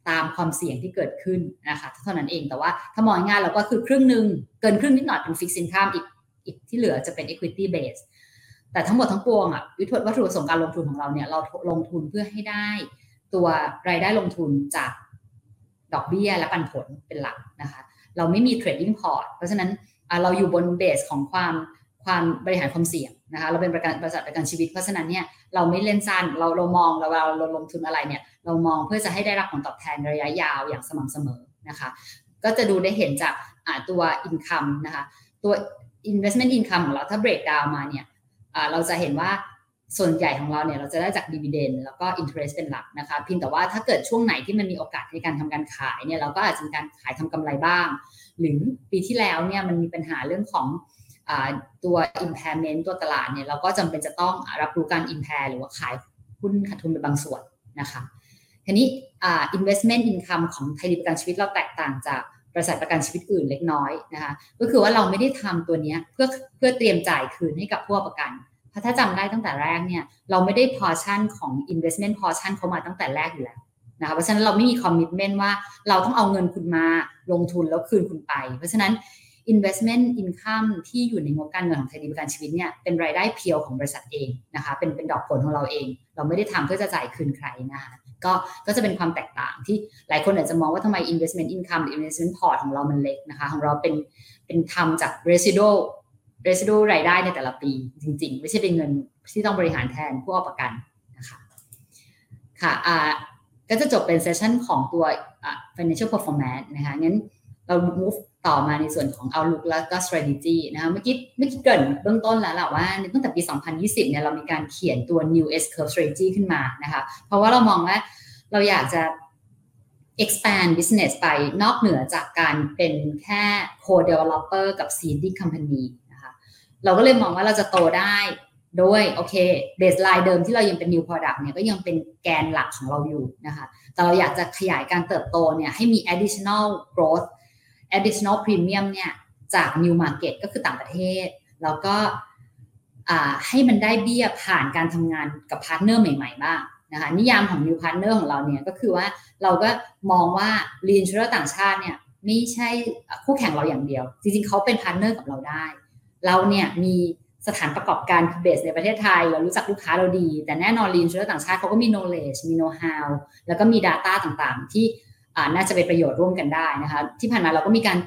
ตามความเสี่ยงที่เกิดขึ้นนะคะเท่านั้นเองแต่ว่าถ้ามองง่ายเราก็คือครึ่งหนึ่งเกินครึ่งนิดหน่อยเป็น fixed income อีกอีกที่เหลือจะเป็น equity base แต่ทั้งหมดทั้งปวงอะวิถีวัตถุประสงค์การลงทุนของเราเนี่ยเราลงทุนเพื่อให้ได้ตัวรายได้ลงทุนจากดอกเบี้ยและปันผลเป็นหลักนะคะเราไม่มี trading port เพราะฉะนั้นเราอยู่บนเบสของความความบริหารความเสี่ยง นะคะเราเป็นประกันบริษัทประกันชีวิตเพราะฉะนั้นเนี่ยเราไม่เล่นสั้นเราเรามองเราเราเราลงทุนอะไรเนี่ยเรามองเพื่อจะให้ได้รับผลตอบแทนระยะยาวอย่างสม่ำเสมอนะคะก็จะดูได้เห็นจากตัว income นะคะตัว investment income ของเราถ้า break down มาเนี่ยเราจะเห็นว่าส่วนใหญ่ของเราเนี่ยเราจะได้จากดีเวเดนแล้วก็ interest เป็นหลักนะคะเพียงแต่ว่าถ้าเกิดช่วงไหนที่มันมีโอกาสในการทำการขายเนี่ยเราก็อาจจะมีการขายทำกำไรบ้าง หรือปีที่แล้วเนี่ยมันมีปัญหาเรื่องของ ตัว impairment ตัวตลาดเนี่ยเราก็จำเป็นจะต้องรับรู้การ impair หรือว่าขายหุ้นขาดทุนไปบางส่วนนะคะทีนี้ investment income ของไทยประกันชีวิตเราแตกต่างจากบริษัทประกันชีวิตอื่นเล็กน้อยนะคะก็คือว่าเราไม่ได้ทำตัวนี้เพื่อเพื่อเตรียมจ่ายคืนให้กับผู้ประกันเพราะถ้าจำได้ตั้งแต่แรกเนี่ยเราไม่ได้พอชั่นของ investment portion เขามาตั้งแต่แรกอยู่แล้วนะคะเพราะฉะนั้นเราไม่มี commitment ว่าเราต้องเอาเงินคุณมาลงทุนแล้วคืนคุณไป เพราะฉะนั้น investment income ที่อยู่ในงบการเงินของไทยดีประกันชีวิตเนี่ยเป็นรายได้เพียวของบริษัทเองนะคะเป็นเป็นดอกผลของเราเอง เราไม่ได้ทำเพื่อจะจ่ายคืนใครนะคะก็ก็จะเป็นความแตกต่างที่หลายคนอาจจะมองว่าทำไม investment income หรือ investment port ของเรามันเล็กนะคะของเราเป็นเป็นทำจาก residual residual รายได้ในแต่ละปีจริง ๆ ไม่ใช่เป็นเงินที่ต้องบริหารแทนผู้เอาประกันนะคะค่ะอ่าก็จะจบเป็นเซสชันของตัว financial performance นะคะงั้นเรา move ต่อมาในส่วนของ outlook แล้วก็ strategy นะคะเมื่อกี้เมื่อกี้เกินเบื้องต้นแล้วแหละว่าตั้งแต่ปี 2020 เนี่ยเรามีการเขียนตัว new S curve strategy ขึ้นมานะคะเพราะว่าเรามองว่าเราอยากจะ expand business ไปนอกเหนือจากการเป็นแค่ Core Developer กับ seeding company นะคะเราก็เลยมองว่าเราจะโตได้โดยโอเค baseline เดิมที่เรายังเป็น new product เนี่ยก็ยังเป็นแกนหลักของเราอยู่นะคะแต่เราอยากจะขยายการเติบโตเนี่ยให้มี additional growth additional premium เนี่ยจาก new market ก็คือต่างประเทศ แล้วก็ให้มันได้เบี้ยผ่านการทำงานกับ partner ใหม่ๆบ้างนะคะนิยามของ new partner ของเราเนี่ยก็คือว่าเราก็มองว่า reinsurer ต่างชาติเนี่ยไม่ใช่คู่แข่งเราอย่างเดียว จริงๆ เขาเป็น partner กับเราได้ เราเนี่ยมีสถานประกอบการ base ในประเทศไทย เรารู้จักลูกค้าเราดี แต่แน่นอน reinsurer ต่างชาติเขาก็มี knowledge มี know how แล้วก็มี data ต่างๆ ที่ น่าจะเป็นประโยชน์ร่วมกันได้นะคะที่ผ่านมาเราก็มีการ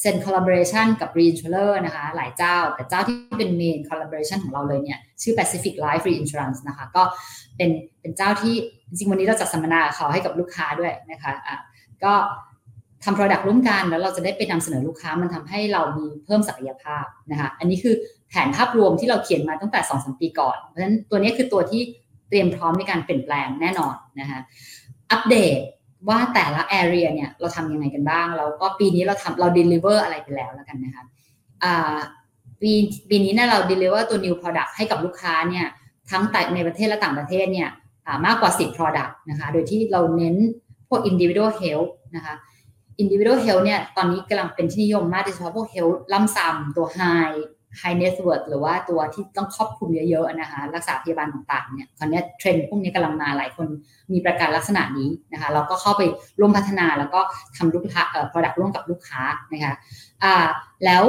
เซ็น collaboration กับ reinsurer นะคะหลายเจ้า แต่เจ้าที่เป็น main collaboration ของเราเลยเนี่ยชื่อ Pacific Life Reinsurance นะคะก็เป็นเป็นเจ้าที่จริงวันนี้เราจัดสัมมนาเขาให้กับลูกค้าด้วยนะคะะก็ทำ Product ร่วมกันแล้วเราจะได้ไปนำเสนอลูกค้ามันทำให้เรามีเพิ่มศักยภาพนะคะอันนี้คือแผนภาพรวมที่เราเขียนมาตั้งแต่2อสปีก่อน เพราะฉะนั้นตัวนี้คือตัวที่เตรียมพร้อมในการเปลี่ยนแปลงแน่นอนนะคะอัปเดต ว่าแต่ละ area เนี่ยเราทำยังไงกันบ้าง แล้วก็ปีนี้เราทำเรา deliver อะไรไปแล้วแล้วกันนะคะปีปีนี้เนี่ยเรา deliver ตัว new product ให้กับลูกค้าเนี่ยทั้งแต่ในประเทศและต่างประเทศเนี่ยมากกว่า 10 product นะคะโดยที่เราเน้นพวก individual health นะคะ individual health เนี่ยตอนนี้กำลังเป็นที่นิยมมากโดยเฉพาะพวก health ล่ำซ้ำตัว high high net worth หรือว่าตัวที่ต้องครอบคลุมเยอะๆนะคะรักษาพยาบาลต่างๆเนี่ยตอนนี้เทรนด์พวกนี้กำลังมาหลายคนมีประกันลักษณะนี้นะคะเราก็เข้าไปร่วมพัฒนาแล้วก็ทำลูกค้าเอ่อ product ร่วมกับลูกค้านะคะอ่าแล้ว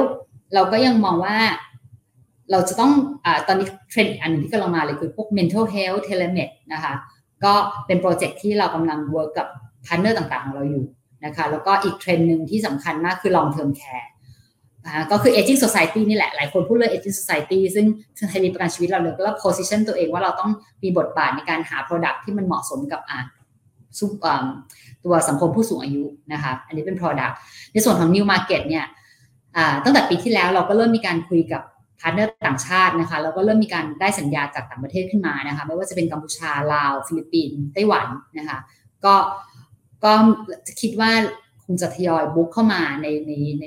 เราก็ยังมองว่าเราจะต้องอ่าตอนนี้เทรนด์อีกอันหนึ่งที่กำลังมาเลยคือพวก mental health telemed นะคะก็เป็นโปรเจกต์ที่เรากำลัง work กับ partner ต่างๆ ของเราอยู่นะคะแล้วก็อีกเทรนด์หนึ่งที่สำคัญมากคือ long term care ก็คือ aging society นี่แหละ หลายคนพูดเรื่อง aging society ซึ่งไทยรีประกันชีวิตเราเลยก็ position ตัวเองว่าเราต้องมีบทบาทในการหา product ที่มันเหมาะสมกับอ่าตัวสังคมผู้สูงอายุนะคะ อันนี้เป็น product ในส่วนของ new market เนี่ยตั้งแต่ปีที่แล้วเราก็เริ่มมีการคุยกับ partner ต่างชาตินะคะแล้วก็เริ่มมีการได้สัญญาจากต่างประเทศขึ้นมานะคะไม่ว่าจะเป็นกัมพูชาลาว ฟิลิปปินส์ไต้หวันนะคะก็ก็คิดว่า คงจะทยอย book เข้ามาในในใน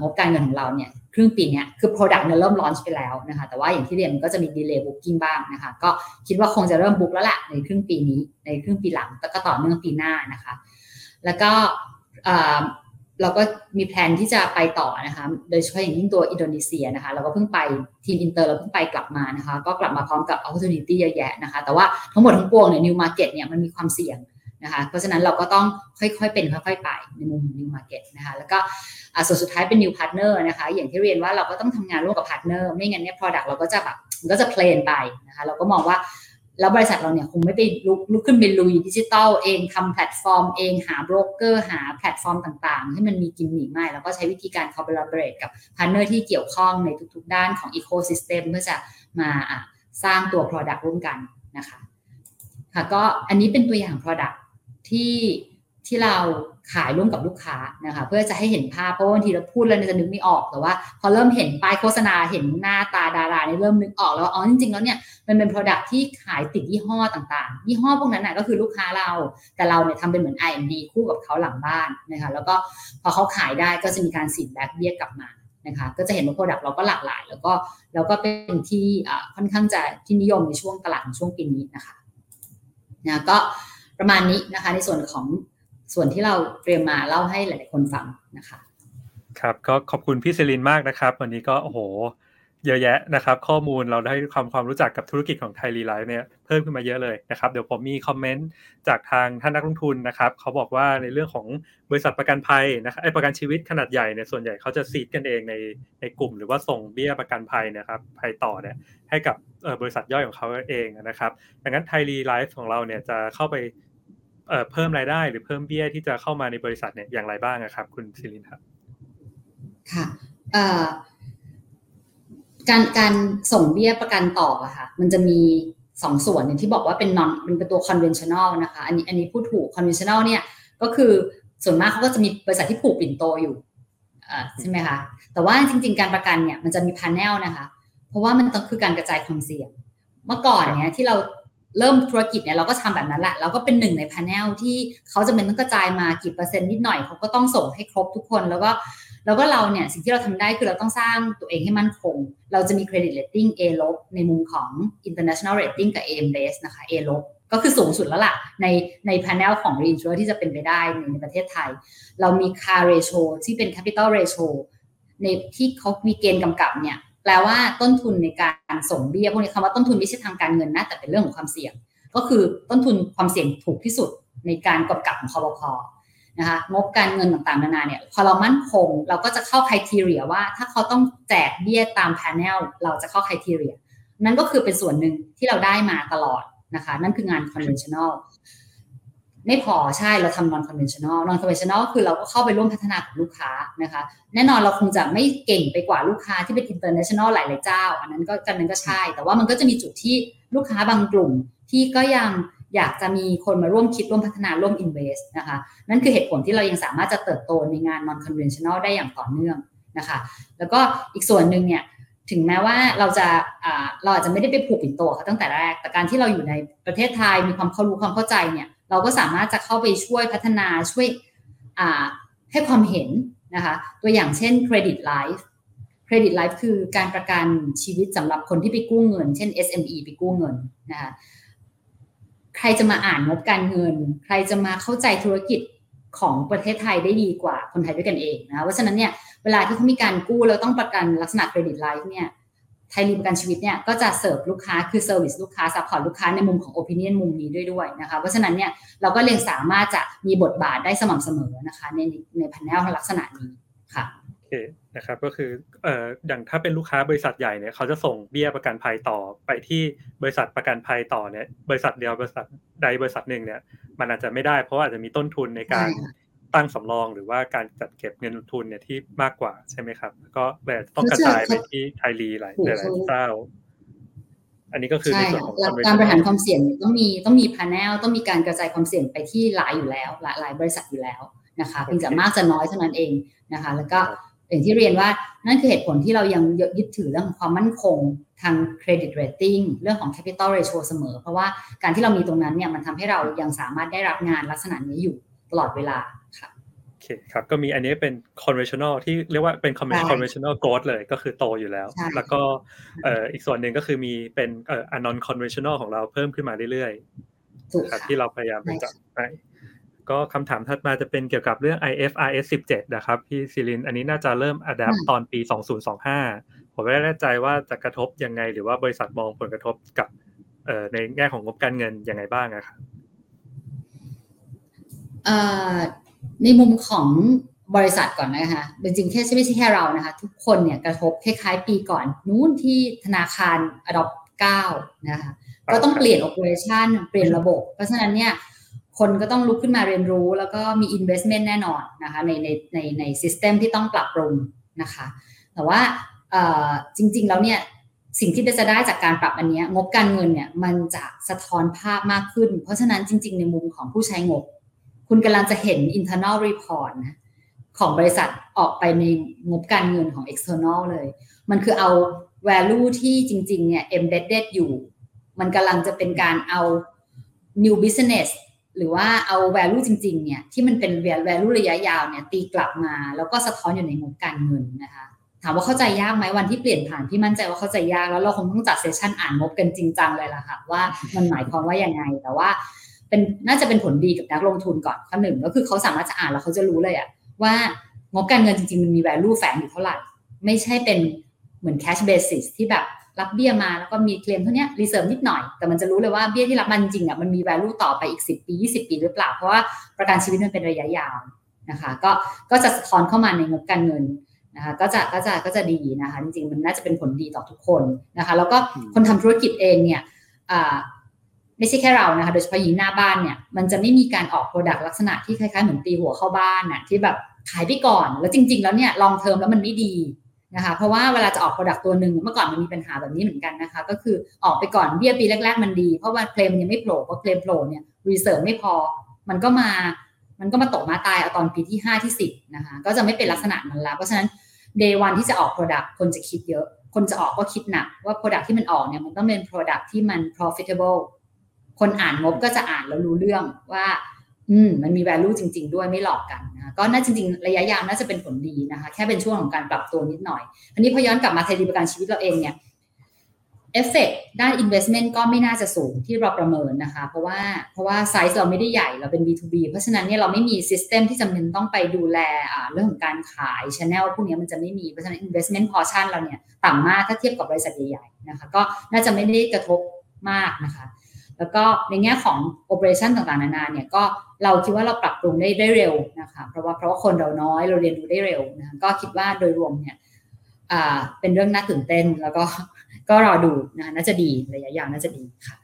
งบการเงินของเราเนี่ยครึ่งปีนี้คือ Product เนี่ยเริ่ม launch ไปแล้วนะคะแต่ว่าอย่างที่เรียนมันก็จะมี delay booking บ้างนะคะก็คิดว่าคงจะเริ่ม book แล้วแหละในครึ่งปีนี้ในครึ่งปีหลังแล้วก็ต่อเนื่องปีหน้านะคะ แล้วก็เราก็มีแผนที่จะไปต่อนะคะโดยเฉพาะอย่างยิ่งตัวอินโดนีเซียนะคะเราก็เพิ่งไปทีมอินเตอร์เราเพิ่งไปกลับมานะคะก็กลับมาพร้อมกับ opportunity เยอะแยะนะคะแต่ว่าทั้งหมดทั้งปวงเนี่ย new market เนี่ยมันมีความเสี่ยง นะคะเพราะฉะนั้นเราก็ต้องค่อยๆเป็นค่อยๆไปในมุม new market นะคะแล้วก็ส่วนสุดท้ายเป็น new partner นะคะอย่างที่เรียนว่าเราก็ต้องทำงานร่วมกับ partner ไม่งั้นเนี่ย product เราก็จะแบบก็จะ plain ไปนะคะเราก็มองว่าแล้วบริษัทเราเนี่ยคงไม่ไปลุกลุกขึ้นเป็นลุยดิจิตอลเองทำแพลตฟอร์มเองหาโบรกเกอร์หาแพลตฟอร์มต่างๆ ให้มันมีกินหนีไม่แล้วก็ใช้วิธีการ collaborate กับ partner ที่เกี่ยวข้องในทุกๆ ด้านของ ecosystem เพื่อจะมาสร้างตัว product ร่วมกันนะคะค่ะก็อันนี้เป็นตัวอย่าง product ที่ที่เราขายร่วมกับลูกค้านะคะเพื่อจะให้เห็นภาพเพราะบางทีเราพูดแล้วจะนึกไม่ออกแต่ว่า พอเริ่มเห็นป้ายโฆษณาเห็นหน้าตาดาราเนี่ยเริ่มนึกออกแล้วอ๋อจริงๆแล้วเนี่ยมันเป็น Product ที่ขายติดยี่ห้อต่างๆ ยี่ห้อพวกนั้นนะก็คือลูกค้าเรา แต่เราเนี่ยทำเป็นเหมือน I M D คู่กับเขาหลังบ้านนะคะแล้วก็พอเขาขายได้ก็จะมีการ cede back เบี้ยกลับมานะคะก็จะเห็นว่า Product เราก็หลากหลาย แล้วก็แล้วก็เป็นที่ค่อนข้างจะที่นิยมในช่วงตลาดช่วงปีนี้นะคะนะก็ ประมาณนี้นะคะ ในส่วนของส่วนที่เราเตรียมมาเล่าให้หลาย ๆ คนฟังนะคะ ครับก็ขอบคุณพี่เซลินมากนะครับ วันนี้ก็โอ้โหเยอะแยะนะครับ ข้อมูลเราได้ความความรู้จักกับธุรกิจของไทยรีไลฟ์เนี่ยเพิ่มขึ้นมาเยอะเลยนะครับเดี๋ยวผมมีคอมเมนต์จากทางท่านนักลงทุนนะครับเขาบอกว่าในเรื่องของบริษัทประกันภัยนะครับไอประกันชีวิตขนาดใหญ่เนี่ยส่วนใหญ่เขาจะซีดกันเองในในกลุ่ม หรือว่าส่งเบี้ยประกันภัยนะครับภัยต่อเนี่ยให้กับบริษัทย่อยของเขาเองนะครับ ดังนั้นไทยรีไลฟ์ของเราเนี่ยจะเข้าไป เพิ่มรายได้หรือเพิ่มเบี้ยที่จะเข้ามาในบริษัทเนี่ยอย่างไรบ้างครับ คุณซิลินครับค่ะการการส่งเบี้ยประกันต่ออะค่ะ มันจะมีสองส่วนอย่างที่บอกว่าเป็น non เป็นตัว conventional นะคะ อันนี้อันนี้พูดถูก conventional เนี่ยก็คือส่วนมากเขาก็จะมีบริษัทที่ผูกปิ่นโตอยู่ใช่ไหมคะแต่ว่าจริง ๆ การประกันเนี่ยมันจะมี panel นะคะ เพราะว่ามันต้องคือการกระจายความเสี่ยง เมื่อก่อนเนี่ยที่เรา เริ่มธุรกิจเนี่ยเราก็ทำแบบนั้นแหละเราก็เป็นหนึ่งใน panel ที่เขาจะเป็นต้องกระจายมากี่เปอร์เซ็นต์นิดหน่อยเขาก็ต้องส่งให้ครบทุกคนแล้วก็แล้วก็เราเนี่ยสิ่งที่เราทำได้คือเราต้องสร้างตัวเองให้มั่นคง เราจะมี credit rating A ลบในมุมของ international rating กับ AM Best นะคะ A ลบก็คือสูงสุดแล้วล่ะ ในใน panel ของ reinsurer ที่จะเป็นไปได้ในในประเทศไทย เรามี CAR ratio ที่เป็น capital ratio ในที่เขามีเกณฑ์กำกับเนี่ย แปลว่าต้นทุนในการส่งเบี้ยพวกนี้คำว่าต้นทุนไม่ใช่ทางการเงินนะแต่เป็นเรื่องของความเสี่ยง ก็คือต้นทุนความเสี่ยงถูกที่สุดในการกำกับของคปภ.นะคะงบการเงินต่างๆนานาเนี่ยพอเรามั่นคง เราก็จะเข้า criteria ว่า ถ้าเขาต้องแจกเบี้ยตามแผนลเราจะเข้าคุณทีเรียนั่นก็คือเป็นส่วนหนึ่งที่เราได้มาตลอดนะคะ นั่นคืองาน conventional ไม่พอใช่เราทำ non conventional non conventional คือเราก็เข้าไปร่วมพัฒนากับลูกค้านะคะ แน่นอนเราคงจะไม่เก่งไปกว่าลูกค้าที่เป็น international หลายๆเจ้า อันนั้นก็กันนั้นก็ใช่ แต่ว่ามันก็จะมีจุดที่ลูกค้าบางกลุ่มที่ก็ยังอยากจะมีคนมาร่วมคิดร่วมพัฒนาร่วม invest นะคะ นั่นคือเหตุผลที่เรายังสามารถจะเติบโตในงาน non conventional ได้อย่างต่อเนื่องนะคะ แล้วก็อีกส่วนหนึ่งเนี่ยถึงแม้ว่าเราจะเราอาจจะไม่ได้ไปผูกปิ่นโตเขาตั้งแต่แรก แต่การที่เราอยู่ในประเทศไทยมีความเข้ารู้ความเข้าใจเนี่ย เราก็สามารถจะเข้าไปช่วยพัฒนาช่วยให้ความเห็นนะคะตัวอย่างเช่น Credit Life Credit Life คือการประกันชีวิตสำหรับคนที่ไปกู้เงิน เช่น SME ไปกู้เงินนะคะใครจะมาอ่านงบการเงิน ใครจะมาเข้าใจธุรกิจของประเทศไทยได้ดีกว่าคนไทยด้วยกันเองนะเพราะฉะนั้นเนี่ยเวลาที่เขามีการกู้แล้วต้องประกันลักษณะ credit life เนี่ย ไทยรีประกันชีวิตเนี่ยก็จะเสิร์ฟลูกค้าคือ service ลูกค้า support ลูกค้าในมุมของ opinion มุมนี้ด้วยด้วยนะคะเพราะฉะนั้นเนี่ยเราก็เลยสามารถจะมีบทบาทได้สม่ำเสมอนะคะในใน panel ลักษณะนี้ค่ะโอเคนะครับก็คือเอ่ออย่างถ้าเป็นลูกค้าบริษัทใหญ่เนี่ยเขาจะส่งเบี้ยประกันภัยต่อไปที่บริษัทประกันภัยต่อเนี่ยบริษัทเดียวบริษัทใดบริษัทหนึ่งเนี่ยมันอาจจะไม่ได้เพราะอาจจะมีต้นทุนในการ ตั้งสำรองหรือว่าการจัดเก็บเงินทุนเนี่ยที่มากกว่าใช่ไหมครับ ก็แบบต้องกระจายไปที่ไทยรีหลายหลายเจ้า อันนี้ก็คือในส่วนของการบริหารความเสี่ยงต้องมีต้องมี panel ต้องมีการกระจายความเสี่ยงไปที่หลายอยู่แล้วหลายหลายบริษัทอยู่แล้วนะคะเพียงแต่มากจะน้อยเท่านั้นเองนะคะ แล้วก็อย่างที่เรียนว่านั่นคือเหตุผลที่เรายังยึดถือเรื่องของความมั่นคงทางเครดิตเรตติ้งเรื่องของ capital ratio เสมอ เพราะว่าการที่เรามีตรงนั้นเนี่ยมันทำให้เรายังสามารถได้รับงานลักษณะนี้อยู่ตลอดเวลา ค่ะเคครับ ก็มีอันนี้เป็น conventional ที่เรียกว่าเป็น conventional growth เลยก็คือโตอยู่แล้ว แล้วก็เอ่ออีกส่วนหนึ่งก็คือมีเป็นเอ่อ non conventional ของเราเพิ่มขึ้นมาเรื่อยๆครับที่เราพยายามไปจับไปก็คำถามถัดมาจะเป็นเกี่ยวกับเรื่อง IFRS 17 นะครับ พี่ซิลิน อันนี้น่าจะเริ่ม adapt ตอนปี 2025 ผมไม่แน่ใจว่าจะกระทบยังไง หรือว่าบริษัทมองผลกระทบกับเอ่อในแง่ของงบการเงินยังไงบ้างอะครับ ในมุมของบริษัทก่อนนะคะจริงๆแค่ไม่ใช่แค่เรานะคะ ทุกคนเนี่ยกระทบคล้ายๆปีก่อน นู้นที่ธนาคาร adopt 9นะคะก็ต้องเปลี่ยน operation เปลี่ยนระบบ เพราะฉะนั้นเนี่ยคนก็ต้องลุกขึ้นมาเรียนรู้ แล้วก็มี investment แน่นอนนะคะในในในใน system ที่ต้องปรับปรุงนะคะ แต่ว่าจริงๆแล้วเนี่ยสิ่งที่จะได้จากการปรับอันนี้งบการเงินเนี่ยมันจะสะท้อนภาพมากขึ้น เพราะฉะนั้นจริง ๆ ในมุมของผู้ใช้งบ คุณกำลังจะเห็น internal report นะของบริษัทออกไปในงบการเงินของ external เลย มันคือเอา value ที่จริง ๆ เนี่ย embedded อยู่ มันกำลังจะเป็นการเอา new business หรือว่าเอา value จริง ๆ เนี่ย ที่มันเป็น value ระยะยาวเนี่ย ตีกลับมา แล้วก็สะท้อนอยู่ในงบการเงินนะคะ ถามว่าเข้าใจยากไหมวันที่เปลี่ยนผ่านพี่มั่นใจว่าเข้าใจยากแล้วเราคงต้องจัด session อ่านงบกันจริงจังเลยล่ะค่ะ ว่ามันหมายความว่ายังไงแต่ว่า เป็นน่าจะเป็นผลดีกับนักลงทุนก่อนข้อหนึ่งก็คือเขาสามารถจะอ่านแล้วเขาจะรู้เลยอะว่างบการเงินจริงๆ มันมี value แฝงอยู่เท่าไหร่ ไม่ใช่เป็นเหมือน cash basis ที่แบบรับเบี้ยมาแล้วก็มีเคลมเท่านี้ reserve นิดหน่อย แต่มันจะรู้เลยว่าเบี้ยที่รับมันจริงอะมันมี value ต่อไปอีก 10 ปี 20 ปีหรือเปล่า เพราะว่าประกันชีวิตมันเป็นระยะยาวนะคะก็ก็จะสะท้อนเข้ามาในงบการเงินนะคะก็จะก็จะก็จะดีนะคะจริงๆ มันน่าจะเป็นผลดีต่อทุกคนนะคะแล้วก็คนทำธุรกิจเองเนี่ย ไม่ใช่แค่เรานะคะโดยเฉพาะยิงหน้าบ้านเนี่ยมันจะไม่มีการออก product ลักษณะที่คล้ายๆเหมือนตีหัวเข้าบ้านน่ะที่แบบขายไปก่อน แล้วจริง ๆ แล้วเนี่ย long term แล้วมันไม่ดีนะคะเพราะว่าเวลาจะออก product ตัวหนึ่งเมื่อก่อนมันมีปัญหาแบบนี้เหมือนกันนะคะก็คือออกไปก่อนเบี้ยปีแรก ๆ มันดี เพราะว่าเคลมยังไม่โผล่เพราะเคลมโผล่เนี่ยreserve ไม่พอ มันก็มามันก็มาตกมาตายเอาตอนปีที่ 5 ที่ 10นะคะก็จะไม่เป็นลักษณะนั้นแล้วเพราะฉะนั้น day one ที่จะออก product คนจะคิดเยอะ คนจะออกก็คิดหนักว่า product ที่มันออกเนี่ยมันต้องเป็น product ที่มัน profitable คนอ่านงบก็จะอ่านแล้วรู้เรื่องว่า อืมมันมี value จริง ๆ ด้วยไม่หลอกกันนะก็น่าจริง ๆ ระยะยาวน่าจะเป็นผลดีนะคะ แค่เป็นช่วงของการปรับตัวนิดหน่อยอันนี้พอย้อนกลับมาไทยรีประกันชีวิตเราเองเนี่ยเอฟเฟกด้าน investment ก็ไม่น่าจะสูงที่เราประเมินนะคะ เพราะว่าเพราะว่าไซส์เราไม่ได้ใหญ่เราเป็น B2B เพราะฉะนั้นเนี่ยเราไม่มี system ที่จำเป็นต้องไปดูแลเรื่องของการขาย channel พวกนี้มันจะไม่มี เพราะฉะนั้น investment portion เราเนี่ยต่ำมากถ้าเทียบกับบริษัทใหญ่ๆนะคะก็น่าจะไม่ได้กระทบมากนะคะ แล้วก็ในแง่ของ operation ต่างๆนานาเนี่ยก็เราคิดว่าเราปรับปรุงได้ได้เร็วนะคะเพราะว่าเพราะว่าคนเราน้อยเราเรียนรู้ได้เร็วนะคะก็คิดว่าโดยรวมเนี่ยเป็นเรื่องน่าตื่นเต้นแล้วก็ก็รอดูนะน่าจะดีระยะยาวน่าจะดีค่ะ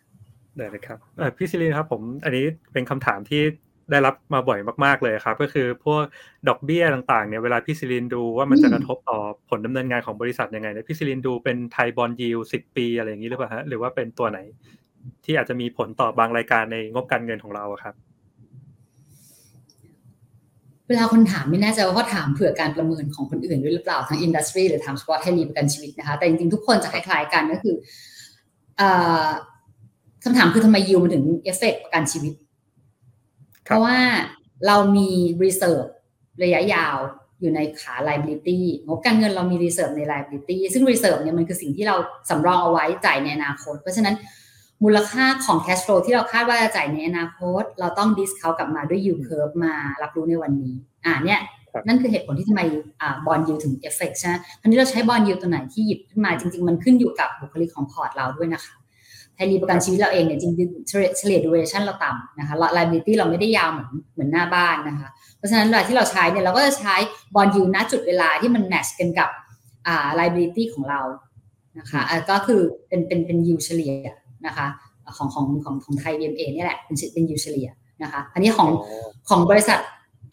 ได้เลยครับพี่ซิลินครับผมอันนี้เป็นคำถามที่ได้รับมาบ่อยมากๆเลยครับ ก็คือพวกดอกเบี้ยต่างๆเนี่ยเวลาพี่ซิลินดูว่ามันจะกระทบต่อผลดำเนินงานของบริษัทยังไงเนี่ยพี่ซิลินดูเป็นไทยบอลยิวสิบปีอะไรอย่างนี้หรือเปล่าฮะหรือว่าเป็นตัวไหน ที่อาจจะมีผลต่อบางรายการในงบการเงินของเราครับ เวลาคนถามไม่แน่ใจว่าเขาถามเผื่อการประเมินของคนอื่นด้วยหรือเปล่าทั้ง industry หรือถามเฉพาะไทยรีประกันชีวิตนะคะ แต่จริงๆทุกคนจะคล้ายๆกันก็คือคำถามคือทำไมยิวมันถึงเอฟเฟกประกันชีวิต เพราะว่าเรามี reserve ระยะยาวอยู่ในขา liability งบการเงินเรามี reserve ใน liability ซึ่ง reserve เนี่ยมันคือสิ่งที่เราสำรองเอาไว้จ่ายในอนาคต เพราะฉะนั้น มูลค่าของ cash flow ที่เราคาดว่าจะจ่ายในอนาคต เราต้อง discount กลับมาด้วย yield curve มารับรู้ในวันนี้ อ่าเนี่ยนั่นคือเหตุผลที่ทำไมอ่า bond yield ถึงเอฟเฟกใช่ไหมคราวนี้เราใช้ bond yield ตัวไหนที่หยิบขึ้นมาจริง ๆ มันขึ้นอยู่กับบุคลิกของพอร์ตเราด้วยนะคะไทยรีประกันชีวิตเราเองเนี่ยจริงๆเฉลี่ย duration เราต่ำนะคะ liability เราไม่ได้ยาวเหมือนเหมือนหน้าบ้านนะคะ เพราะฉะนั้นเวลาที่เราใช้เนี่ยเราก็จะใช้ bond yield ณจุดเวลาที่มัน match กันกับอ่า liability ของเรานะคะก็คือเป็นเป็นเป็นยูเฉลี่ย นะคะของของของของไทย BMA นี่แหละเป็นเป็นยูเฉลี่ยนะคะอันนี้ของของบริษัท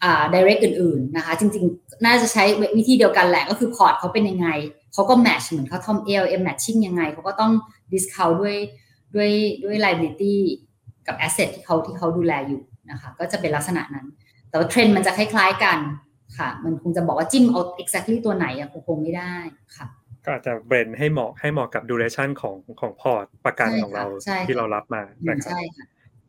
อ่า direct อื่นๆนะคะจริงๆ น่าจะใช้วิธีเดียวกันแหละก็คือพอร์ตเขาเป็นยังไงเขาก็แมทช์เหมือนเขาทำ ALM matching ยังไงเขาก็ต้อง discount ด้วยด้วยด้วย liability กับ asset ที่เขาที่เขาดูแลอยู่นะคะก็จะเป็นลักษณะนั้น แต่ว่าเทรนด์มันจะคล้ายๆกันค่ะ มันคงจะบอกว่าจิ้มเอา exactly ตัวไหนอะคงไม่ได้ค่ะ ก็อาจจะเบรนให้เหมาะให้เหมาะกับ duration ของของพอร์ตประกันของเราที่เรารับมานะครับใช่ค่ะ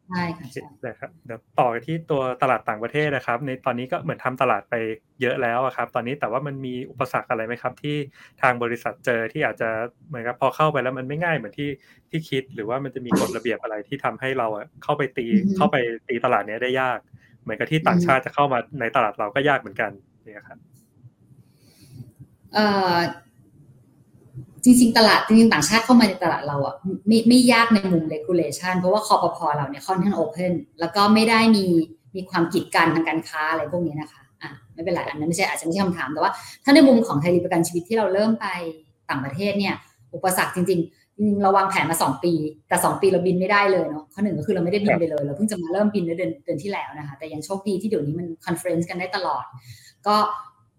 ใช่ค่ะใช่ครับเดี๋ยวต่อที่ตัวตลาดต่างประเทศนะครับ ในตอนนี้ก็เหมือนทำตลาดไปเยอะแล้วครับ ตอนนี้แต่ว่ามันมีอุปสรรคอะไรไหมครับ ที่ทางบริษัทเจอที่อาจจะเหมือนกับพอเข้าไปแล้วมันไม่ง่ายเหมือนที่ที่คิด หรือว่ามันจะมีกฎระเบียบอะไรที่ทำให้เราเข้าไปตีเข้าไปตีตลาดนี้ได้ยาก เหมือนกับที่ต่างชาติจะเข้ามาในตลาดเราก็ยากเหมือนกันนี่ครับเอ่อ จริง ๆ ตลาดจริงๆต่างชาติเข้ามาในตลาดเราอะไม่ไม่ยากในมุม regulation เพราะว่าคอปพอเราเนี่ยค่อนข้าง open แล้วก็ไม่ได้มีมีความกีดกันทางการค้าอะไรพวกนี้นะคะอะไม่เป็นไรอันนั้นไม่ใช่อาจจะไม่ใช่คำถามแต่ว่า ถ้าในมุมของไทยรีประกันชีวิตที่เราเริ่มไปต่างประเทศเนี่ยอุปสรรคจริงๆเราวางแผนมา 2 ปี แต่ 2 ปีเราบินไม่ได้เลยเนาะข้อหนึ่งก็คือเราไม่ได้บินไปเลย เราเพิ่งจะมาเริ่มบินเดือนเดือนที่แล้วนะคะแต่ยังโชคดีที่เดี๋ยวนี้มัน conference กันได้ตลอด ก็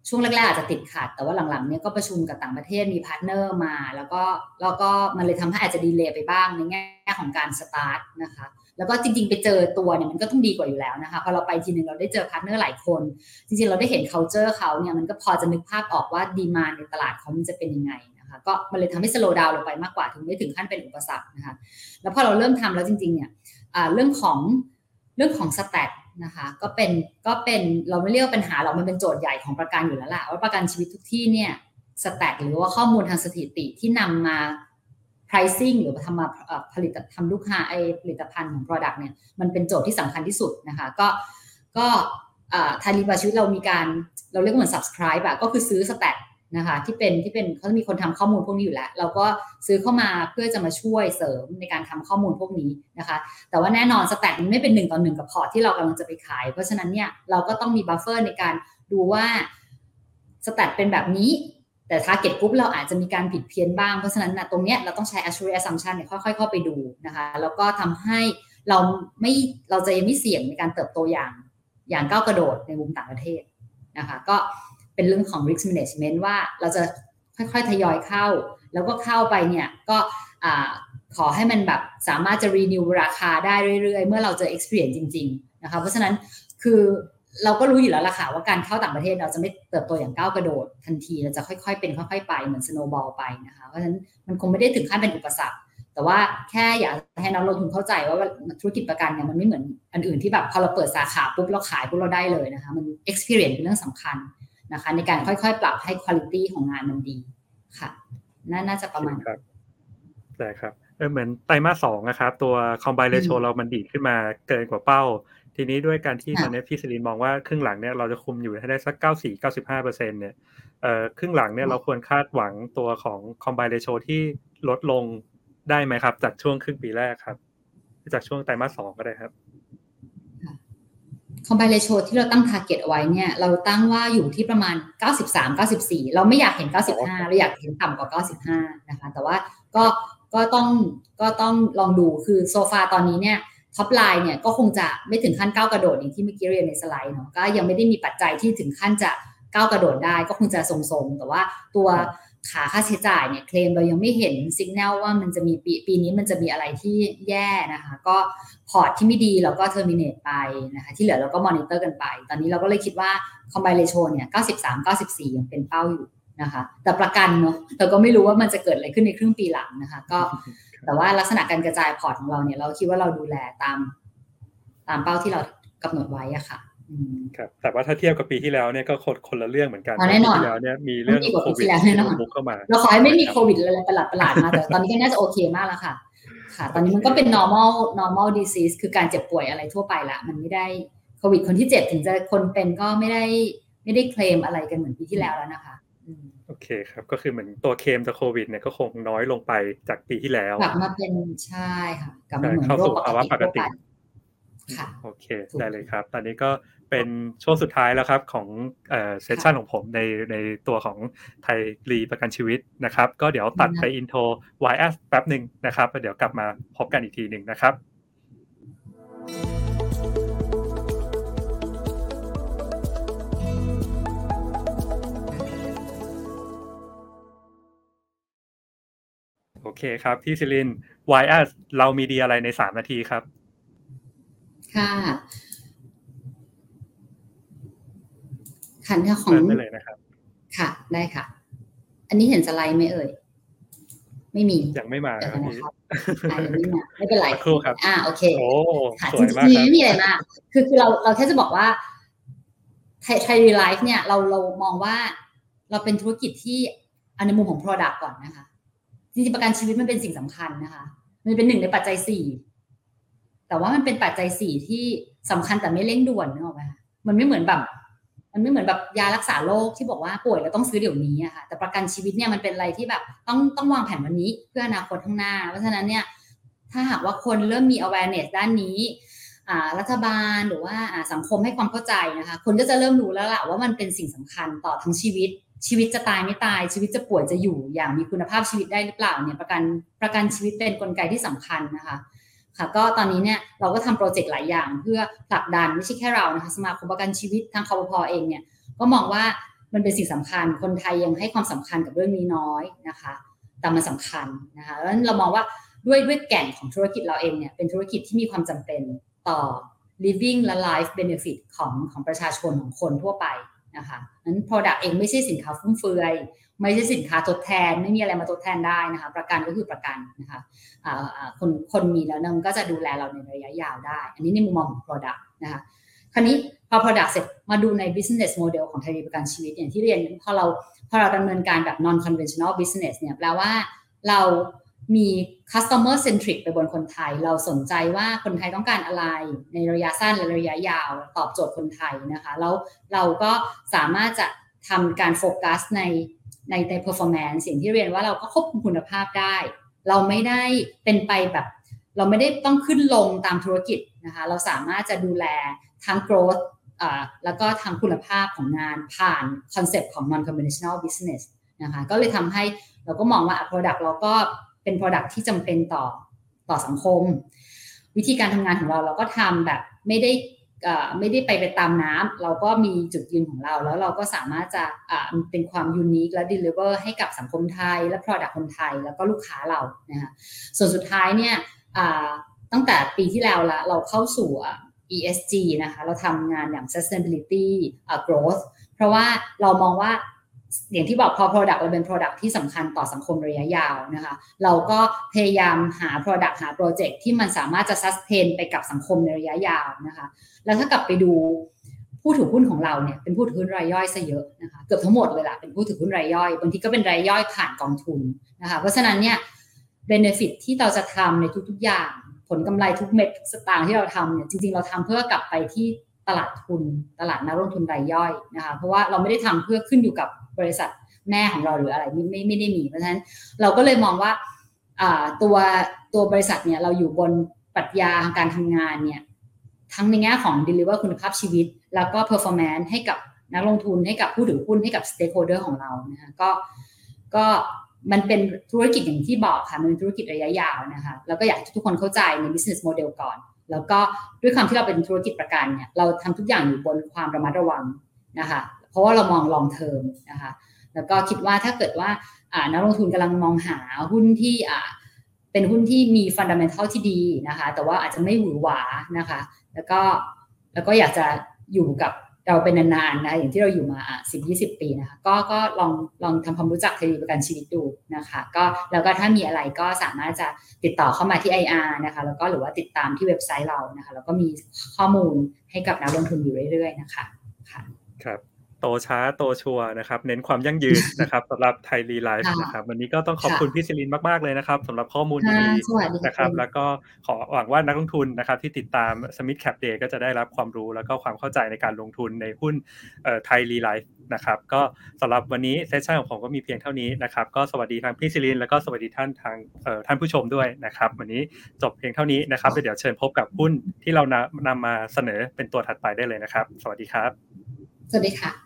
ช่วงแรกๆอาจจะติดขัด แต่ว่าหลังๆเนี่ยก็ประชุมกับต่างประเทศมี partner มา แล้วก็แล้วก็มันเลยทำให้อาจจะ delay ไปบ้างในแง่ของการสตาร์ทนะคะแล้วก็จริงๆ ไปเจอตัวเนี่ยมันก็ต้องดีกว่าอยู่แล้วนะคะพอเราไปทีนึงเราได้เจอ partner หลายคน จริงๆ เราได้เห็น culture เขาเนี่ยมันก็พอจะนึกภาพออกว่า demand ในตลาดเขามันจะเป็นยังไงนะคะก็มันเลยทำให้ slow down ลงไปมากกว่าถึงไม่ถึงขั้นเป็นอุปสรรคนะคะแล้วพอเราเริ่มทำแล้วจริงๆเนี่ยเรื่องของเรื่องของสแตท นะคะ ก็เป็นก็เป็นเราไม่เรียกปัญหาเรามันเป็นโจทย์ใหญ่ของประกันอยู่แล้วแหละว่าประกันชีวิตทุกที่เนี่ยสแตทหรือว่าข้อมูลทางสถิติที่นำมา pricing หรือทำมาผลิตทำลูกค้าไอผลิตภัณฑ์ของ product เนี่ยมันเป็นโจทย์ที่สำคัญที่สุดนะคะก็ก็ทารีบาชีวิตเรามีการเราเรียกเหมือน subscribe อะก็คือซื้อสแตท นะคะ ที่เป็นที่เป็นเขาจะมีคนทำข้อมูลพวกนี้อยู่แล้ว เราก็ซื้อเข้ามาเพื่อจะมาช่วยเสริมในการทำข้อมูลพวกนี้นะคะ แต่ว่าแน่นอน stat มันไม่เป็นหนึ่งต่อหนึ่งกับพอร์ตที่เรากำลังจะไปขาย เพราะฉะนั้นเนี่ยเราก็ต้องมี buffer ในการดูว่า stat เป็นแบบนี้แต่ target group เราอาจจะมีการผิดเพี้ยนบ้าง เพราะฉะนั้นนะตรงเนี้ยเราต้องใช้ actuarial assumption เนี่ยค่อยๆเข้าไปดูนะคะ แล้วก็ทำให้เราไม่เราจะยังไม่เสี่ยงในการเติบโตอย่างอย่างก้าวกระโดดในมุมต่างประเทศนะคะ ก็ เป็นเรื่องของ risk management ว่าเราจะค่อยๆ ทยอยเข้า แล้วก็เข้าไปเนี่ยก็ขอให้มันแบบสามารถจะ renew ราคาได้เรื่อยๆ เมื่อเราเจอ experience จริงๆนะคะเพราะฉะนั้นคือเราก็รู้อยู่แล้วล่ะค่ะว่าการเข้าต่างประเทศเราจะไม่เติบโตอย่างก้าวกระโดดทันทีเราจะค่อยๆ เป็นค่อยๆ ไปเหมือน snowball ไปนะคะเพราะฉะนั้นมันคงไม่ได้ถึงขั้นเป็นอุปสรรค แต่ว่าแค่อยากให้นักลงทุนเข้าใจว่าธุรกิจประกันเนี่ยมันไม่เหมือนอันอื่นที่แบบพอเราเปิดสาขาปุ๊บเราขายปุ๊บเราได้เลยนะคะมัน experience เป็นเรื่องสำคัญ นะคะในการค่อยๆ ปรับให้คุณภาพของงานมันดีค่ะน่าจะประมาณครับได้ครับเออเหมือนไตรมาสสองนะครับ ตัว combine ratio เรามันดีขึ้นมาเกินกว่าเป้า ทีนี้ด้วยการที่ตอนนี้พี่สลินมองว่าครึ่งหลังเนี่ยเราจะคุมอยู่ให้ได้สักเก้าสี่เก้าสิบห้าเปอร์เซ็นเนี่ยเอ่อครึ่งหลังเนี่ยเราควรคาดหวังตัวของ combine ratio ที่ลดลงได้ไหมครับ จากช่วงครึ่งปีแรกครับ จากช่วงไตรมาสสองก็ได้ครับ combined ratio ที่เราตั้ง target เอาไว้เนี่ยเราตั้งว่าอยู่ที่ประมาณ 93 94 เราไม่อยากเห็น 95 เราอยากเห็นต่ำกว่า 95 นะคะ แต่ว่าก็ก็ต้องก็ต้องลองดูคือ so far ตอนนี้เนี่ย top line เนี่ยก็คงจะไม่ถึงขั้นก้าวกระโดดอย่างที่เมื่อกี้เรียนในสไลด์เนาะก็ยังไม่ได้มีปัจจัยที่ถึงขั้นจะก้าวกระโดดได้ก็คงจะทรงๆ แต่ว่าตัว ขาค่าใช้จ่ายเนี่ยเคลมเรายังไม่เห็นสัญญาณว่ามันจะมีปีปีนี้มันจะมีอะไรที่แย่นะคะ ก็พอร์ตที่ไม่ดีเราก็ terminate ไปนะคะ ที่เหลือเราก็มอนิเตอร์กันไป ตอนนี้เราก็เลยคิดว่า combined ratio เนี่ย93 94 ยังเป็นเป้าอยู่นะคะ แต่ประกันเนาะเราก็ไม่รู้ว่ามันจะเกิดอะไรขึ้นในครึ่งปีหลังนะคะ ก็แต่ว่าลักษณะการกระจายพอร์ตของเราเนี่ยเราคิดว่าเราดูแลตาม ตามเป้าที่เรากำหนดไว้อะค่ะ ครับแต่ว่าถ้าเทียบกับปีที่แล้วเนี่ยก็คนคนละเรื่องเหมือนกันแน่นอนที่แล้วเนี่ยมีเรื่องโควิดบุกเข้ามาเราขอให้ไม่มีโควิดอะไรประหลาดประหลาดมาแต่ตอนนี้ก็น่าจะโอเคมากแล้วค่ะ ค่ะ ตอนนี้มันก็เป็น normal normal disease คือการเจ็บป่วยอะไรทั่วไปละมันไม่ได้โควิดคนที่เจ็บถึงจะคนเป็นก็ไม่ได้ไม่ได้เคลมอะไรกันเหมือนปีที่แล้วแล้วนะคะโอเคครับ ก็คือเหมือนตัวเคลมจากโควิดเนี่ยก็คงน้อยลงไปจากปีที่แล้วกลับมาเป็นใช่ค่ะกลับมาเหมือนโรคปกติค่ะโอเคได้เลยครับ ตอนนี้ก็ เป็นช่วงสุดท้ายแล้วครับของsession ของผมในในตัวของไทยรีประกันชีวิตนะครับ ก็เดี๋ยวตัดไปอินโทร YS แป๊บหนึ่งนะครับเดี๋ยวกลับมาพบกันอีกทีหนึ่งนะครับ โอเคครับพี่ซิลิน YS เรามีดีอะไรใน 3 นาทีครับ ค่ะ ขันของได้เลยนะครับ ค่ะ ได้ค่ะ อันนี้เห็นสไลด์ไหมเอ่ย ไม่มี ยังไม่มาครับยังไม่มาไม่เป็นไรครูครับ อ่า โอเคโอ้ค่ะจริงๆไม่มีอะไรมากคือคือเราเราแค่จะบอกว่าไทยไทยรีไลฟ์เนี่ย เราเรามองว่า เราเป็นธุรกิจที่อันในมุมของ Product ก่อนนะคะ จริงๆประกันชีวิตมันเป็นสิ่งสำคัญนะคะ มันเป็นหนึ่งในปัจจัยสี่แต่ว่ามันเป็นปัจจัยสี่ที่สำคัญแต่ไม่เร่งด่วนนึกออกไหมมันไม่เหมือนแบบ มันไม่เหมือนแบบยารักษาโรคที่บอกว่าป่วยแล้วต้องซื้อเดี๋ยวนี้อะค่ะ แต่ประกันชีวิตเนี่ยมันเป็นอะไรที่แบบต้องต้องวางแผนวันนี้เพื่ออนาคตข้างหน้า เพราะฉะนั้นเนี่ยถ้าหากว่าคนเริ่มมี awareness ด้านนี้รัฐบาลหรือว่าสังคมให้ความเข้าใจนะคะ คนก็จะเริ่มรู้แล้วล่ะว่ามันเป็นสิ่งสำคัญต่อทั้งชีวิต ชีวิตจะตายไม่ตาย ชีวิตจะป่วยจะอยู่อย่างมีคุณภาพชีวิตได้หรือเปล่าเนี่ยประกันประกันชีวิตเป็นนกลไกที่สำคัญนะคะ ค่ะก็ตอนนี้เนี่ยเราก็ทำโปรเจกต์หลายอย่าง เพื่อผลักดันไม่ใช่แค่เรานะคะสมาคมประกันชีวิตทางคอปพอเองเนี่ยก็มองว่ามันเป็นสิ่งสำคัญคนไทยยังให้ความสำคัญกับเรื่องนี้น้อยนะคะ แต่มันสาคัญนะคะแล้วเรามองว่าด้วยด้วยแก่นของธุรกิจเราเองเนี่ยเป็นธุรกิจที่มีความจำเป็นต่อ living และ life benefit ของของประชาชนของคนทั่วไปนะคะนั้น product เองไม่ใช่สินค้าฟุ่มเฟือย ไม่ใช่สินค้าทดแทนไม่มีอะไรมาทดแทนได้นะคะ ประกันก็คือประกันนะคะคนคนมีแล้วนก็จะดูแลเราในระยะยาวได้ อันนี้ในมุมมองของ product นะคะคราวนี้พอ product เสร็จมาดูใน business model ของไทยประกันชีวิตอย่างที่เรียนพอเราพอเราดำเนินการแบบ non conventional business เนี่ยแปลว่าเรามี customer centric ไปบนคนไทย เราสนใจว่าคนไทยต้องการอะไร ในระยะสั้นและระยะยาวตอบโจทย์คนไทยนะคะแล้วเราก็สามารถจะทำการโฟกัสใน ในใน performance สิ่งที่เรียนว่าเราก็ควบคุมคุณภาพได้ เราไม่ได้เป็นไปแบบ เราไม่ได้ต้องขึ้นลงตามธุรกิจนะคะ เราสามารถจะดูแลทั้ง growth แล้วก็ทางคุณภาพของงานผ่านคอนเซปต์ของ non conventional business นะคะก็เลยทำให้เราก็มองว่า product เราก็เป็น product ที่จำเป็นต่อต่อสังคม วิธีการทำงานของเราเราก็ทำแบบไม่ได้ ไม่ได้ไปไปตามน้ำเราก็มีจุดยืนของเรา แล้วเราก็สามารถจะเป็นความยูนิคและ deliver ให้กับสังคมไทยและ product คนไทยแล้วก็ลูกค้าเรานะคะส่วนสุดท้ายเนี่ยตั้งแต่ปีที่แล้วละเราเข้าสู่ ESG นะคะเราทำงานอย่าง sustainability growth เพราะว่าเรามองว่า อย่างที่บอกพอ product เราเป็น product ที่สำคัญต่อสังคมระยะยาวนะคะ เราก็พยายามหา product หา project ที่มันสามารถจะ sustain ไปกับสังคมในระยะยาวนะคะ แล้วถ้ากลับไปดูผู้ถือหุ้นของเราเนี่ยเป็นผู้ถือหุ้นรายย่อยซะเยอะนะคะเกือบทั้งหมดเลยล่ะเป็นผู้ถือหุ้นรายย่อยบางทีก็เป็นรายย่อยผ่านกองทุนนะคะเพราะฉะนั้นเนี่ย benefit ที่เราจะทำในทุกๆอย่าง ผลกำไรทุกเม็ดสตางค์ที่เราทำเนี่ยจริงๆ เราทำเพื่อกลับไปที่ตลาดทุน ตลาดนักลงทุนรายย่อยนะคะเพราะว่าเราไม่ได้ทำเพื่อขึ้นอยู่กับ บริษัทแม่ของเราหรืออะไรไม่ไม่ไม่ได้มีเพราะฉะนั้นเราก็เลยมองว่าตัวตัวบริษัทเนี่ยเราอยู่บนปรัชญาการทำงานเนี่ยทั้งในแง่ของ deliver คุณภาพชีวิต แล้วก็ performance ให้กับนักลงทุนให้กับผู้ถือหุ้นให้กับ stakeholder ของเรานะคะก็ก็มันเป็นธุรกิจอย่างที่บอกค่ะ มันเป็นธุรกิจระยะยาวนะคะแล้วก็อยากให้ทุกคนเข้าใจใน business model ก่อน แล้วก็ด้วยความที่เราเป็นธุรกิจประกันเนี่ยเราทำทุกอย่างอยู่บนความระมัดระวังนะคะ ราะว่าเรามอง long term นะคะแล้วก็คิดว่าถ้าเกิดว่านักลงทุนกำลังมองหาหุ้นที่เป็นหุ้นที่มีฟันดัมเบลทัลที่ดีนะคะ แต่ว่าอาจจะไม่หวือหวานะคะ แล้วก็แล้วก็อยากจะอยู่กับเราเป็นนานๆนะอย่างที่เราอยู่มาสิบยี่สิบปีนะคะก็ก็ลองลองทำความรู้จักคดีประกันชีวิตดูนะคะก็แล้วก็ถ้ามีอะไรก็สามารถจะติดต่อเข้ามาที่ IR นะคะ แล้วก็หรือว่าติดตามที่เว็บไซต์เรานะคะ แล้วก็มีข้อมูลให้กับนักลงทุนอยู่เรื่อยๆนะคะค่ะครับ โตช้าโตชัวร์นะครับ เน้นความยั่งยืนนะครับสำหรับไทยรีไลฟ์นะครับ วันนี้ก็ต้องขอบคุณพี่ซิลินมาก ๆ เลยนะครับสำหรับข้อมูลดีๆนะครับ แล้วก็ขอหวังว่านักลงทุนนะครับ ที่ติดตาม SMID Cap Day ก็จะได้รับความรู้แล้วก็ความเข้าใจในการลงทุนในหุ้นไทยรีไลฟ์นะครับ ก็สำหรับวันนี้ session ของผมก็มีเพียงเท่านี้นะครับ ก็สวัสดีทางพี่ซิลิน แล้วก็สวัสดีท่านทางท่านผู้ชมด้วยนะครับ วันนี้จบเพียงเท่านี้นะครับเดี๋ยวเชิญพบกับหุ้นที่เรานำมาเสนอเป็นตัวถัดไปได้เลยนะครับ สวัสดีครับ สวัสดีค่ะ